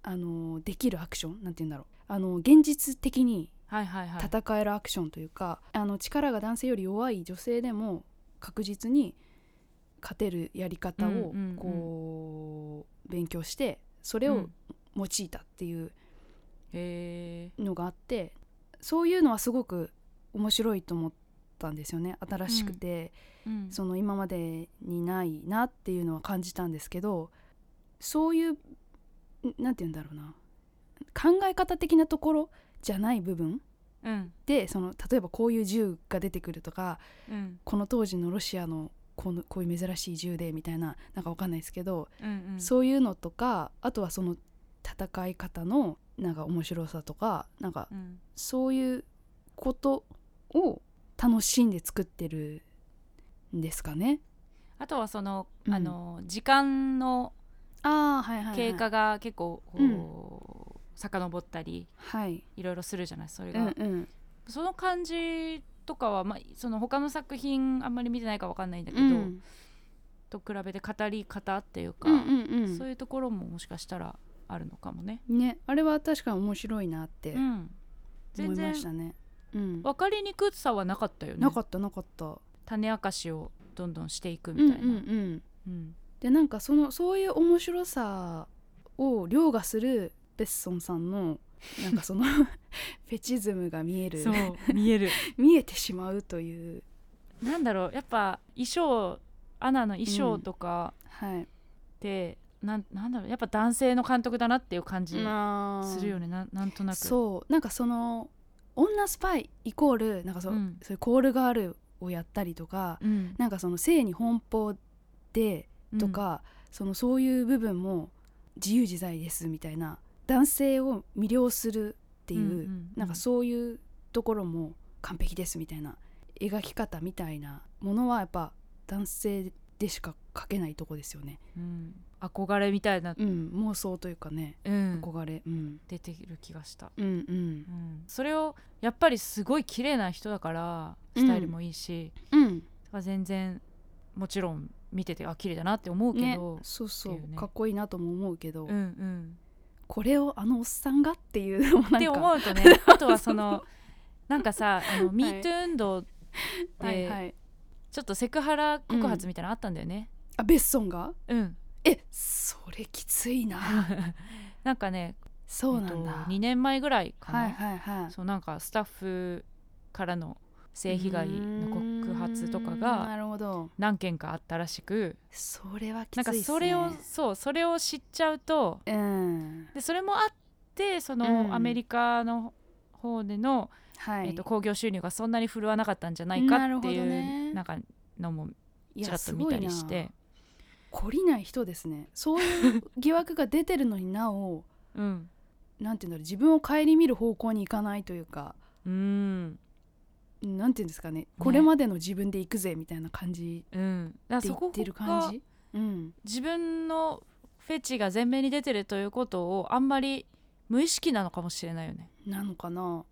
あのできるアクションなんて言うんだろう。あの現実的に戦えるアクションというか、あの力が男性より弱い女性でも確実に勝てるやり方をうんうんうんこう勉強してそれをうん。用いたっていうへのがあってそういうのはすごく面白いと思ったんですよね新しくて、え、うん。その今までにないなっていうのは感じたんですけどそういうんなんて言うんだろうな。考え方的なところじゃない部分うん。でその例えばこういう銃が出てくるとかうん。この当時のロシアのこのこういう珍しい銃でみたいななんかわかんないですけど、うんうん。そういうのとかあとはその戦い方のなんか面白さとかなんかうん。そういうことを楽しんで作ってるんですかね。あとはその、うん。あの時間のああはいはい、はい、経過が結構こう、遡ったりはい。いろいろするじゃないそれうが、んうん。その感じとかは、まあ、その他の作品あんまり見てないかわかんないんだけど、うん。と比べて語り方っていうか、うんうんそういうところももしかしたらあるのかもね。うんねあれは確かに面白いなってうん、思全いま然したね。うん、分かりにくさはなかったよね。なかったなかった。種明かしをどんどんしていくうんうんみたいな。うんうんでなんかそのそういう面白さを凌駕するベッソンさんのなんかその フェチズムが見える。そう見える。見えてしまうという。なんだろうやっぱ衣装アナの衣装とかはい。って、なんなんだろうやっぱ男性の監督だなっていう感じなするよね。ななんとなく。そう。なんかその女スパイイコールなんかそう,、うん。そういうコールガールをやったりとかうん。なんかその性に奔放でとか、そのそういう部分も自由自在ですみたいな男性を魅了するっていう、うんうんうん。なんかそういうところも完璧ですみたいな描き方みたいなものはやっぱ男性でしか描けないとこですよね。うん憧れみたいな、うん、妄想というかねうん、憧れ。うん。出てる気がした、うんうん。うん、それをやっぱりすごい綺麗な人だからスタイルもいいし、うん。全然もちろん見ててあ綺麗だなって思うけね。ど、そうそう。ねかっこいいなとも思うけど、うんうん。これをあのおっさんがっていうのもなんか。って思うとね あとはそのなんかさあの MeToo 運動ではいはい。ちょっとセクハラ告発みたいなのあったんだよね。あベッソンが？うん、えそれきついな。なんかねそうなんだ、えっと、2年前ぐらいかな、はいはいはい。そうなんかスタッフからの性被害の告発とかが何件かあったらしく。それはきなんかついっすね。それをそうそれを知っちゃうとうん。でそれもあってその、うん。アメリカの方での、はい、えっと興行収入がそんなに振るわなかったんじゃないかっていうね。なんかのもちらっと見たりして懲りない人ですね。そういう疑惑が出てるのになお うん。なんていうんだろう自分を顧みる方向に行かないというかうん。なんていうんですかねこれまでの自分で行くぜみたいな感じで言ってる感がじ？うん。自分のフェチが前面に出てるということをあんまり無意識なのかもしれないよね、なのかな？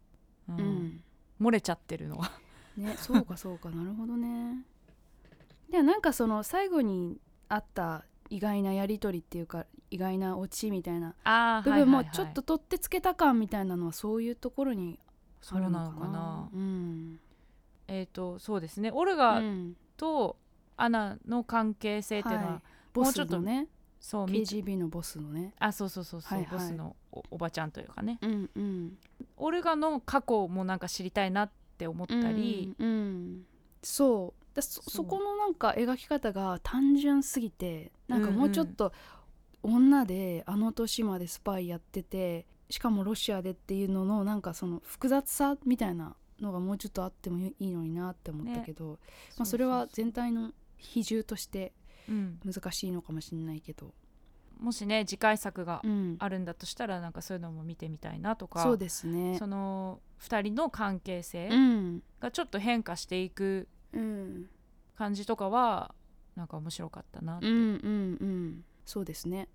ううん。ん、漏れちゃってるのはねそうかそうか。なるほどね。でもなんかその最後にあった意外なやり取りっていうか意外なオチみたいな。あ部分もちょっと取ってつけた感みたいなのはそういうところにあるのかな。かな。うん。えっ、とそうですね。オルうガん。とアナの関係性っていうのは、はい。ボスもうちょっとのね。そうみ KGB のボスのね。あそうそうそうそう、はいはい。ボスのおおばちゃんというかね。うんうん。オルガの過去もなんか知りたいなって思ったり、うん。うん。そうだそそこのなんか描き方が単純すぎてなんかうんうん。もうちょっと女であの年までスパイやっててしかもロシアでっていうののなんかその複雑さみたいなのがもうちょっとあってもいいのになって思ったけど、まあ、それは全体の比重としてうん、難しいのかもしれないけど、もしね次回作がうん、あるんだとしたらなんかそういうのも見てみたいなとかそうですね。その2人の関係性うん、がちょっと変化していくうん、感じとかはなんか面白かったな、うんうんうん。そうですね。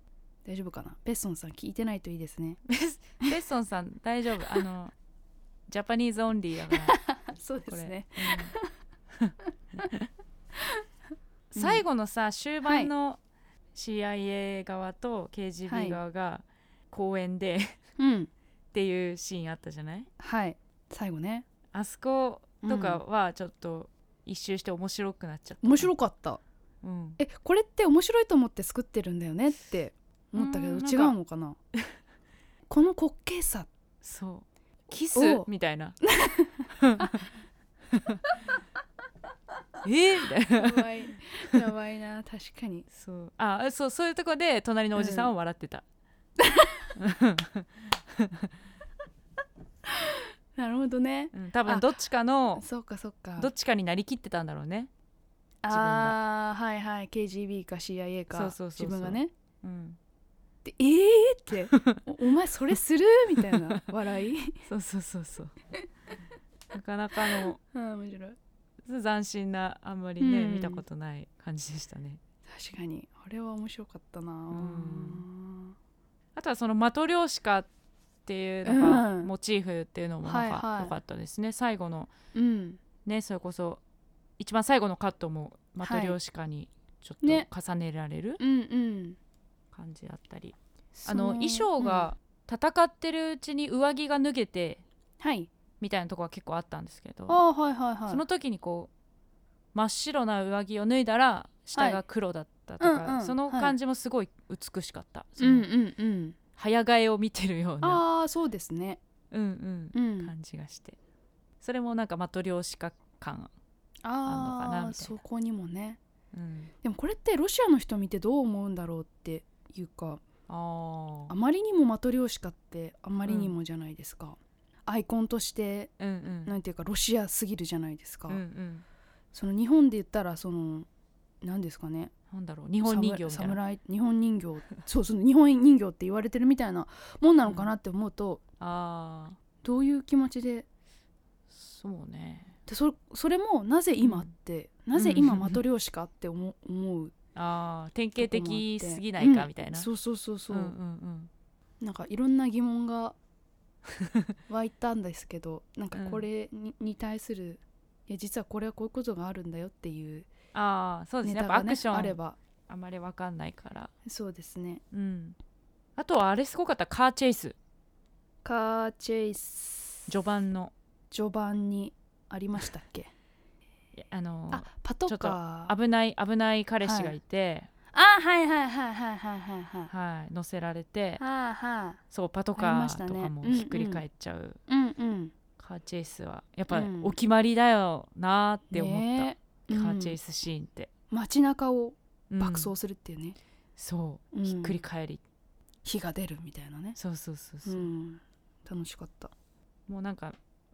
大丈夫かな？ペッソンさん聞いてないといいですね。ベスベッソンさん大丈夫。あのJapanese only だから。そうこれ、うん。うん。最後のさ終盤の CIA 側と KGB 側が公園で、うん。っていうシーンあったじゃない？はい。最後ね。あそことかはちょっと一周して面白くなっちゃった、面白かった。うん、えこれって面白いと思って作ってるんだよねって思ったけどうん違うのかな？この滑稽さ。そう。キスおみたいな。え？ーみたいな。やばい。やばいな。確かに。そう。あそうそういうとこで隣のおじさんは笑ってた、なるほどね。うん、多分どっちかのそうかそうか。どっちかになりきってたんだろうね、ああはいはい。KGB か CIA か。そうそうそうそう。自分がね。うん、でえーって。おお前それする？みたいな。笑い。そうそうそうそう。なかなかの。あー面白い。斬新なあんまりね、うん。見たことない感じでしたね。確かに。あれは面白かったな、ん。あとはそのマトリョーシカっていうのがうん。モチーフっていうのもなんはいはい。か良かったですね、最後のうん。ねそれこそ一番最後のカットもマトリョーシカにちょっね。と重ねられるうんうん。感じだったり、そあの衣装が戦ってるうちに上着が脱げてうんはい。みたいなところが結構あったんですけどはいはいはい。その時にこう真っ白な上着を脱いだら下が黒だったとか、うんうん。その感じもすごい美しかった、そのうんうんうん早替えを見てるような、ああそうですね。うんううん、ん。感じがして。それもなんかマトリョーシカ感、あんのかなああみたいな。そこにもね。うん、でもこれってロシアの人見てどう思うんだろうっていうかああまりにもマトリョーシカってあまりにもじゃないですか、アイコンとしてうんうん。なんていうかロシアすぎるじゃないですか、うんうん。その日本で言ったらその何ですかね。なんだろう日本人形みたいな。侍日本人形。そうそう日本人形って言われてるみたいなもんなのかなって思うと、ああどういう気持ちで？そうね。でそそれもなぜ今って、なぜ今うんマトリョーシカって思 思うあー典型的すぎないかうん。みたいな、そうそうそうそう、んうんなんかいろんな疑問が 湧いたんですけどなんかうんこれに,、に対するいや実はこれはこういうことがあるんだよっていうああそうですね。やっぱアクション。あれば。あまりわかんないから。そうですね。うん。あとはあれすごかった。カーチェイス。カーチェイス。序盤の。序盤にありましたっけ？あのあパトカー。危ない危ない彼氏がいて、あはいはいはいはいはいはいはい。はい。乗せられて。はいはいそうパトカーとかもひっくり返っちゃう、うんうんカーチェイスはやっぱうん。お決まりだよなって思った、ねえカーチェイス、スシーンって、うん街中をうん。爆走するっていうね、そう、うん。ひっくり返り。火が出るみたいなね、そうそうそううそう、ん、楽しかった、もうなんか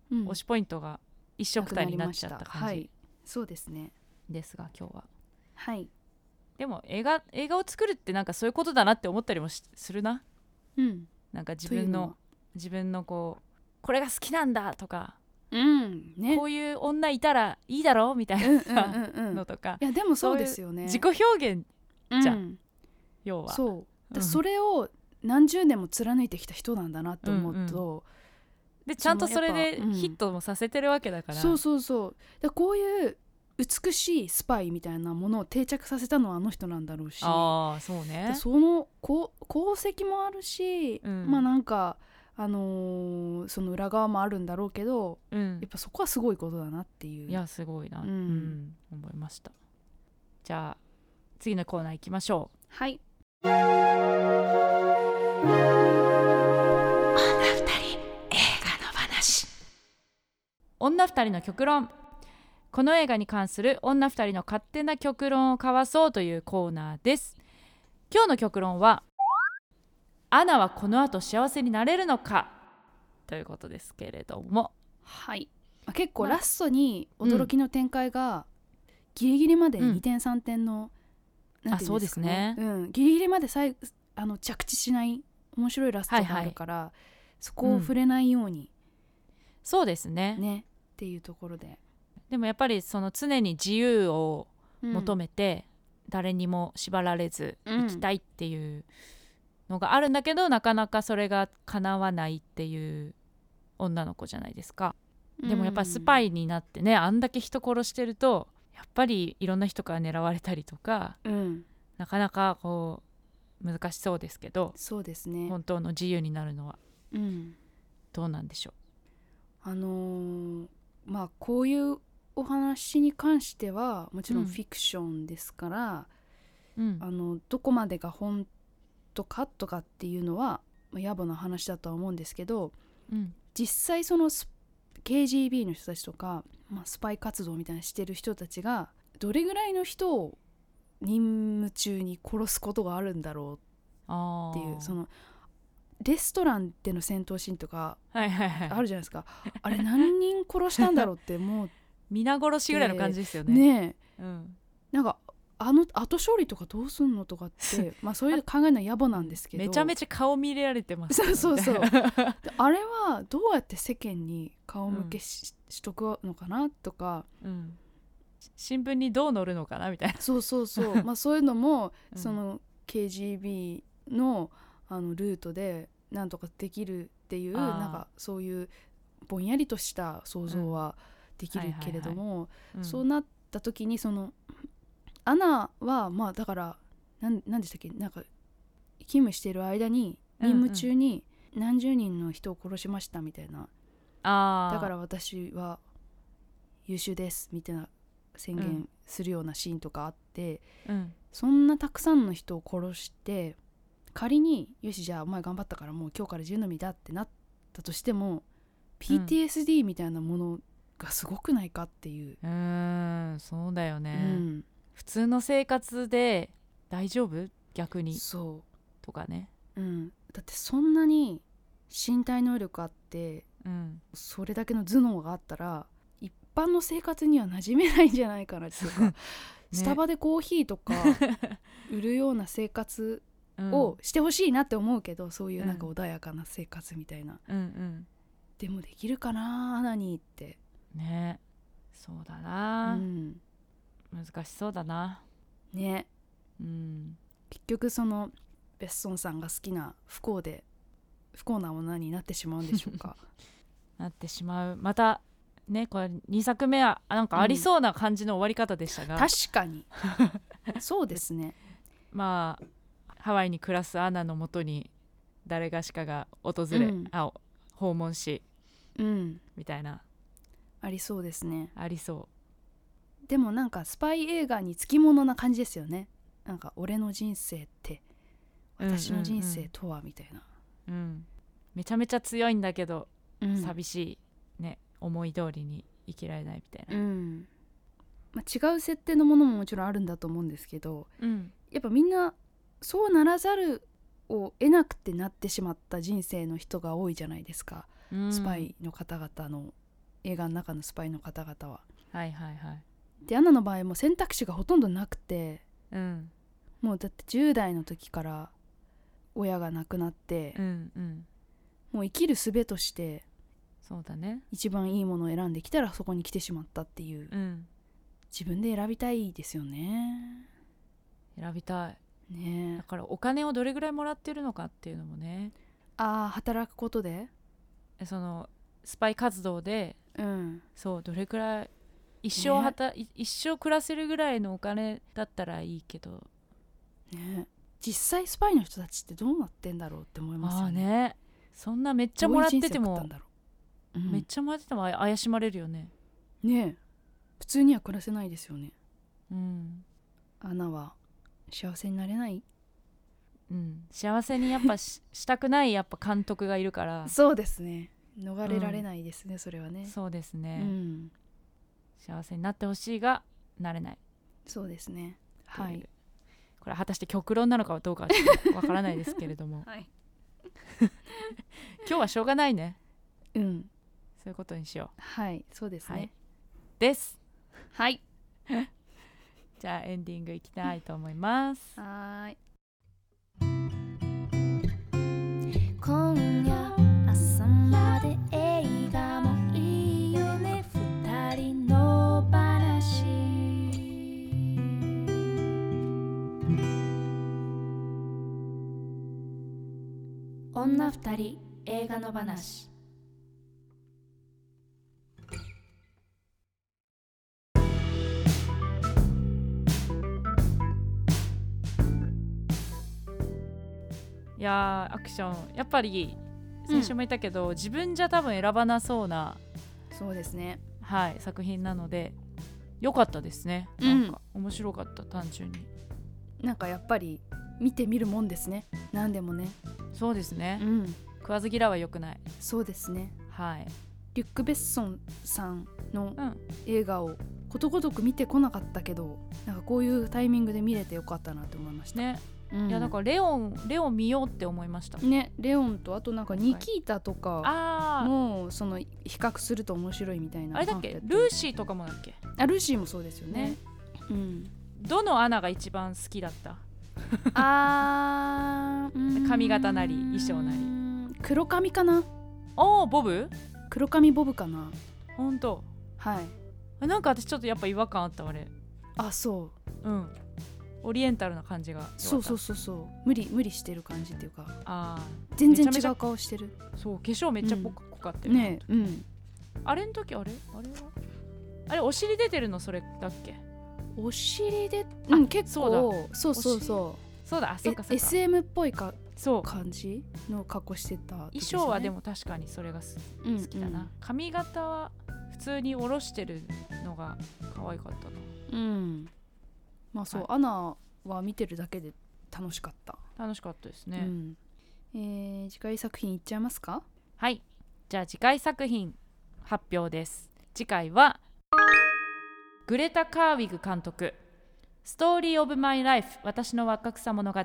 うん。推しポイントが一緒くたになっちゃった感じはい。そうですね。ですが今日は。はい。でも映画映画を作るってなんかそういうことだなって思ったりもしするな。うん。なんか自分の自分のこうこれが好きなんだとか、うん。ね。こういう女いたらいいだろうみたいうんうんなうんうん。のとか、いやでもそうですよね。自己表現じゃうん。要は。そう。うん。だそれを何十年も貫いてきた人なんだなって思うと、でちゃんとそれでヒットもさせてるわけだから、そうそうそう。だこういう美しいスパイみたいなものを定着させたのはあの人なんだろうし。ああそうね。でその功功績もあるし、うん。まあなんかあのーその裏側もあるんだろうけどうん。やっぱそこはすごいことだなっていう。いやすごいな、ううんん思いました。じゃあ次のコーナー行きましょはい。う女二人の極論。この映画に関する女二人の勝手な極論を交わそうというコーナーです。今日の極論はアナはこの後幸せになれるのか？ということですけれども。はい。まあ結構まあラストに驚きの展開がギリギリまでうん。2点3点の、なんあそうですね。うん、ギリギリまで最後あの着地しない面白いラストがあるから、そこを触れないように。そうですね。ね、っていうところで、でもやっぱりその常に自由を求めめて、誰にも縛られず生きたいっていうのがあるんだけど、なかなかそれが叶わないっていう女の子じゃないですか、でもやっぱりスパイになってねあんだけ人殺してるとやっぱりいろんな人から狙われたりとかうん、なかなかこう難しそうですけどそうですね、本当の自由になるのはうん、どうなんでしょあのーまあこういうお話に関してはもちろんうん。フィクションですから、う、うん。あのどこまでが本当かとかっていうのは、まあ、野暮な話だとは思うんですけどうん。実際そのス KGB の人たちとか、まあ、スパイ活動みたいなしてる人たちがどれぐらいの人を任務中に殺すことがあるんだろうっていうそのレストランでの戦闘シーンとかはいはいはい。あるじゃないですか。あれ何人殺したんだろうってもう 皆殺しぐらいの感じですよね。ねえ。うん、なんかあの後処理とかどうすんのとかって まあそういうの考えるのは野暮なんですけど。めちゃめちゃ顔見れられてます。そうそうそう。あれはどうやって世間に顔向けし,、しとくのかなとか。うん、新聞にどう載るのかなみたいな、そうそうそう。まあそういうのも、うん。その KGB のあのルートでなんとかできるっていうなんかそういうぼんやりとした想像はできるけれども、うん。そうなった時にそのアナはまあだからなんなんでしたっけ？なんか勤務している間に任務中に何十人の人を殺しましたみたいな、あー。だから私は優秀ですみたいな宣言うんするようなシーンとかあって、うん。そんなたくさんの人を殺して仮によしじゃあお前頑張ったからもう今日から自由の身だってなったとしても PTSD みたいなものがすごくないかっていう、うーんそうだようね、ん、普通の生活で大丈夫？逆に。そとかね。う、うん、だってそんなに身体能力あってうん。それだけの頭脳があったら一般の生活には馴染めないんじゃないかなっていうか、スタバでコーヒーとか売るような生活うん。をしてほしいなって思うけど、そういうなんかうん。穏やかな生活みたいな、うんうん。でもできるかなアナにって、ね。そうだうな、ん、難しそうだな。ね。うん。結局そのベッソンさんが好きな不幸で不幸な女になってしまうんでしょうか。なってしまう。またねこれ2作目はあなんかありそうな感じの終わり方でしたが、確かに。そうですね。まあハワイに暮らすアナのもとに誰がしかが訪れ、うん。あ訪問しうん。みたいな。ありそうですね。ありそでもなんかスパイ映画につきものな感じですよね。なんか俺の人生ってうんうんうん私の人生とはみたいな、う、うん、めちゃめちゃ強いんだけど、うん。寂しいね。思い通りに生きられないみたいな、うん。まあ、違う設定のものももちろんあるんだと思うんですけどうん。やっぱみんなそうならざるを得なくてなってしまった人生の人が多いじゃないですか、うん。スパイの方々の映画の中のスパイの方々は。はいはいはいでアナの場合も選択肢がほとんどなくてうん。もうだって10代の時から親が亡くなって、うんうん。もう生きる術としてそうだね。一番いいものを選んできたらそこに来てしまったっていううん。自分で選びたいですよね。選びたい。ね。えだからお金をどれぐらいもらってるのかっていうのもね。ああ働くことで？そのスパイ活動でうん。そうどれくらい一生はた、い一生暮らせるぐらいのお金だったらいいけど。ね。実際スパイの人たちってどうなってんだろうって思いますあよね。あね。そんなめっちゃもらっててもどうんめっちゃもらっててもあ怪しまれるよね。ね。え普通には暮らせないですよね。うん、アナは幸せになれない。うん、幸せにやっぱししたくないやっぱ監督がいるから。そうですね。逃れられないですね、それはね。そうですうね、ん幸せになってほしいがなれないそうですね。はい。これ果たして極論なのかどうかはわからないですけれども はい。今日はしょうがないねうん。そういうことにしよはい、そうですね。はいうですはい。じゃあエンディングいきたいと思いますはーい。今夜女二人映画の話。いやーアクション。やっぱり先週も言ったけど、自分じゃ多分選ばなそうな、そうですね。はい、作品なので良かったですね。うなんん。か面白かった単純になんかやっぱり見てみるもんですね。何でもね。そうですね、ん。食わず嫌いは良くない。そうですね。はい。リュック・ベッソンさんのうん。映画をことごとく見てこなかったけどなんかこういうタイミングで見れてよかったなと思いました、ね、うん。いやだからレオンレオン見ようって思いました。ね。レオンとあとなんかニキータとかもその比較すると面白いみたいなあれだっけルー。シーとかもだっけあルーシーもそうですよねねうんどのアナが一番好きだった？あー 髪型なり衣装なり。り黒髪かな？おおボブ？黒髪ボブかな。ほんとはい。あなんか私ちょっとやっぱ違和感あったあれ。あそう。うん。オリエンタルな感じが。そうそううそうそう。無理無理してる感じっていうか。あ全然違う顔してる。あそう化粧めっちゃ濃か濃かったよねえうん。あれの時あれ？あれは？あれお尻出てるのそれだっけ？お尻で、うん、結構そうそうそうそう。だあそうかそうえか SM っぽいかそう。感じの格好してた、衣装はでも確かにそれがす好好きだな、髪型は普通に下ろしてるのが可愛かったな。うん、うん。まあそう、はい。アナは見てるだけで楽しかった、楽しかったですね、うん。えー次回作品いっちゃいますか？はい。じゃあ次回作品発表です。次回はグレタ・カーウィグ監督「ストーリー・オブ・マイ・ライフ私の若草物語」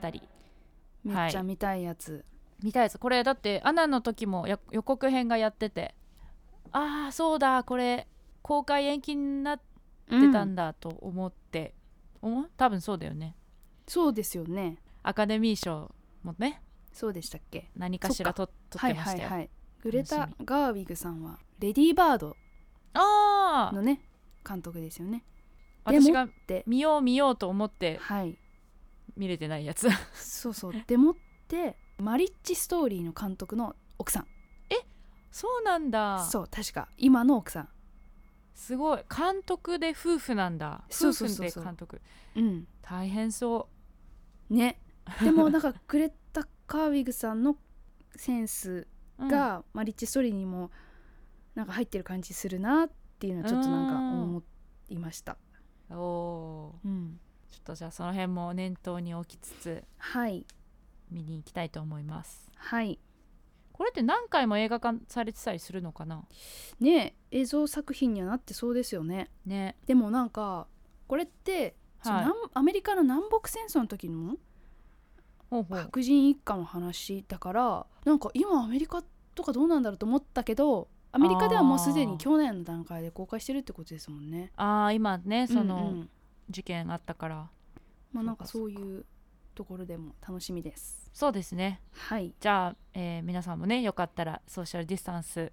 めっちゃ見たいやつ、見たいですこれだってアナの時もや予告編がやってて。ああそうだ。これ公開延期になってうんたん。だと思って、思う多分そうだよね。そうですよね。アカデミー賞もね。そうでしたっけ？何かしらと撮ってましたよ、はいはいはい。グレタガーウィグさんはレディーバードのね監督ですよね。私が見よう見ようと思ってはい。見れてないやつ。そうそう。でもってマリッジストーリーの監督の奥さん。そうなんだ。そう確か。今の奥さん。すごい。監督で夫婦なんだ。そう夫婦そうそう。そうで監督。うん。大変そね。でもなんかグレタ・カーウィグさんのセンスう、うん。が、マリッジストーリーにもなんか入ってる感じするなっていうのはちょっとなんか思いました、おおうん、ーちょっとじゃあその辺も念頭に置きつつはい。見に行きたいと思います。はい。これって何回も映画化されてたりするのかな？ね映像作品にはなってそうですよね。ね。でもなんかこれって、はい。南アメリカの南北戦争の時の白人一家の話だからなんか今アメリカとかどうなんだろうと思ったけどアメリカではもうすでに去年の段階で公開してるってことですもんね。ああ今ねその、うんうん。事件あったから。まあなんかそうういうところでも楽しみです。そうですね。はい。じゃあ、えー皆さんもねよかったらソーシャルディスタンス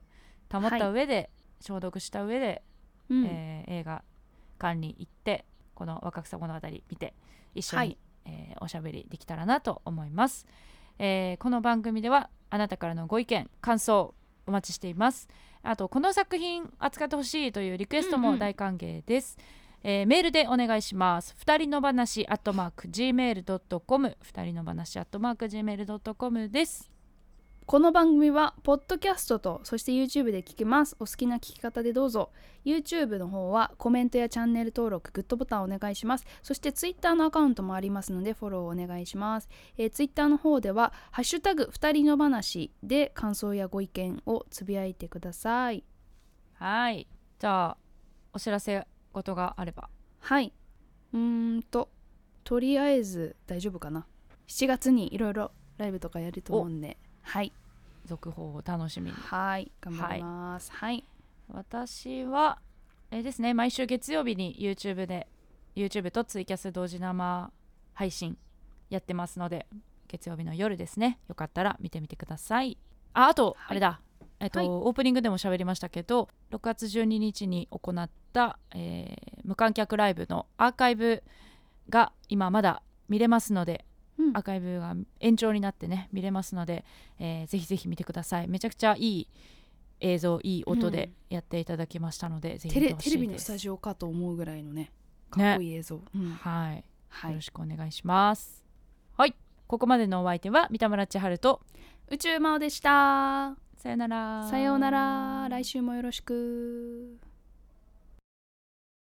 保った上で、消毒した上で、うん。えー映画館に行ってこの若草物語見て一緒に、はい。えーおしゃべりできたらなと思います、えーこの番組ではあなたからのご意見感想お待ちしていますあとこの作品扱ってほしいというリクエストうんうん。も大歓迎です、えーメールでお願いします。二人の話アットマーク Gmail.com 二人の話アットマーク Gmail.com ですこの番組はポッドキャストとそして YouTube で聞けます。お好きな聞き方でどうぞ。YouTube の方はコメントやチャンネル登録グッドボタンお願いします。そして Twitter のアカウントもありますのでフォローお願いします、えー、Twitter の方ではハッシュタグ二人の話で感想やご意見をつぶやいてください。はい。じゃあお知らせ事があれば。はい。うーんととりあえず大丈夫かな。7月にいろいろライブとかやると思うんで。はい続報を楽しみに。はい頑張ります。はい。私はえーですね毎週月曜日に YouTube で YouTube とツイキャス同時生配信やってますので月曜日の夜ですね。よかったら見てみてください。ああと、はい。あれだ。えっと、はい。オープニングでも喋りましたけど6月12日に行った、えー無観客ライブのアーカイブが今まだ見れますのでうんアーカイブが延長になってね見れますので、えーぜひぜひ見てください。めちゃくちゃいい映像いい音でやっていただきましたので、ぜひテレテレビのスタジオかと思うぐらいのねかっこいい映像、うん。はい、はい。よろしくお願いします。はい。ここまでのお相手は三田村千春と宇宙魔王でした。さよなら。さようなら。来週もよろしく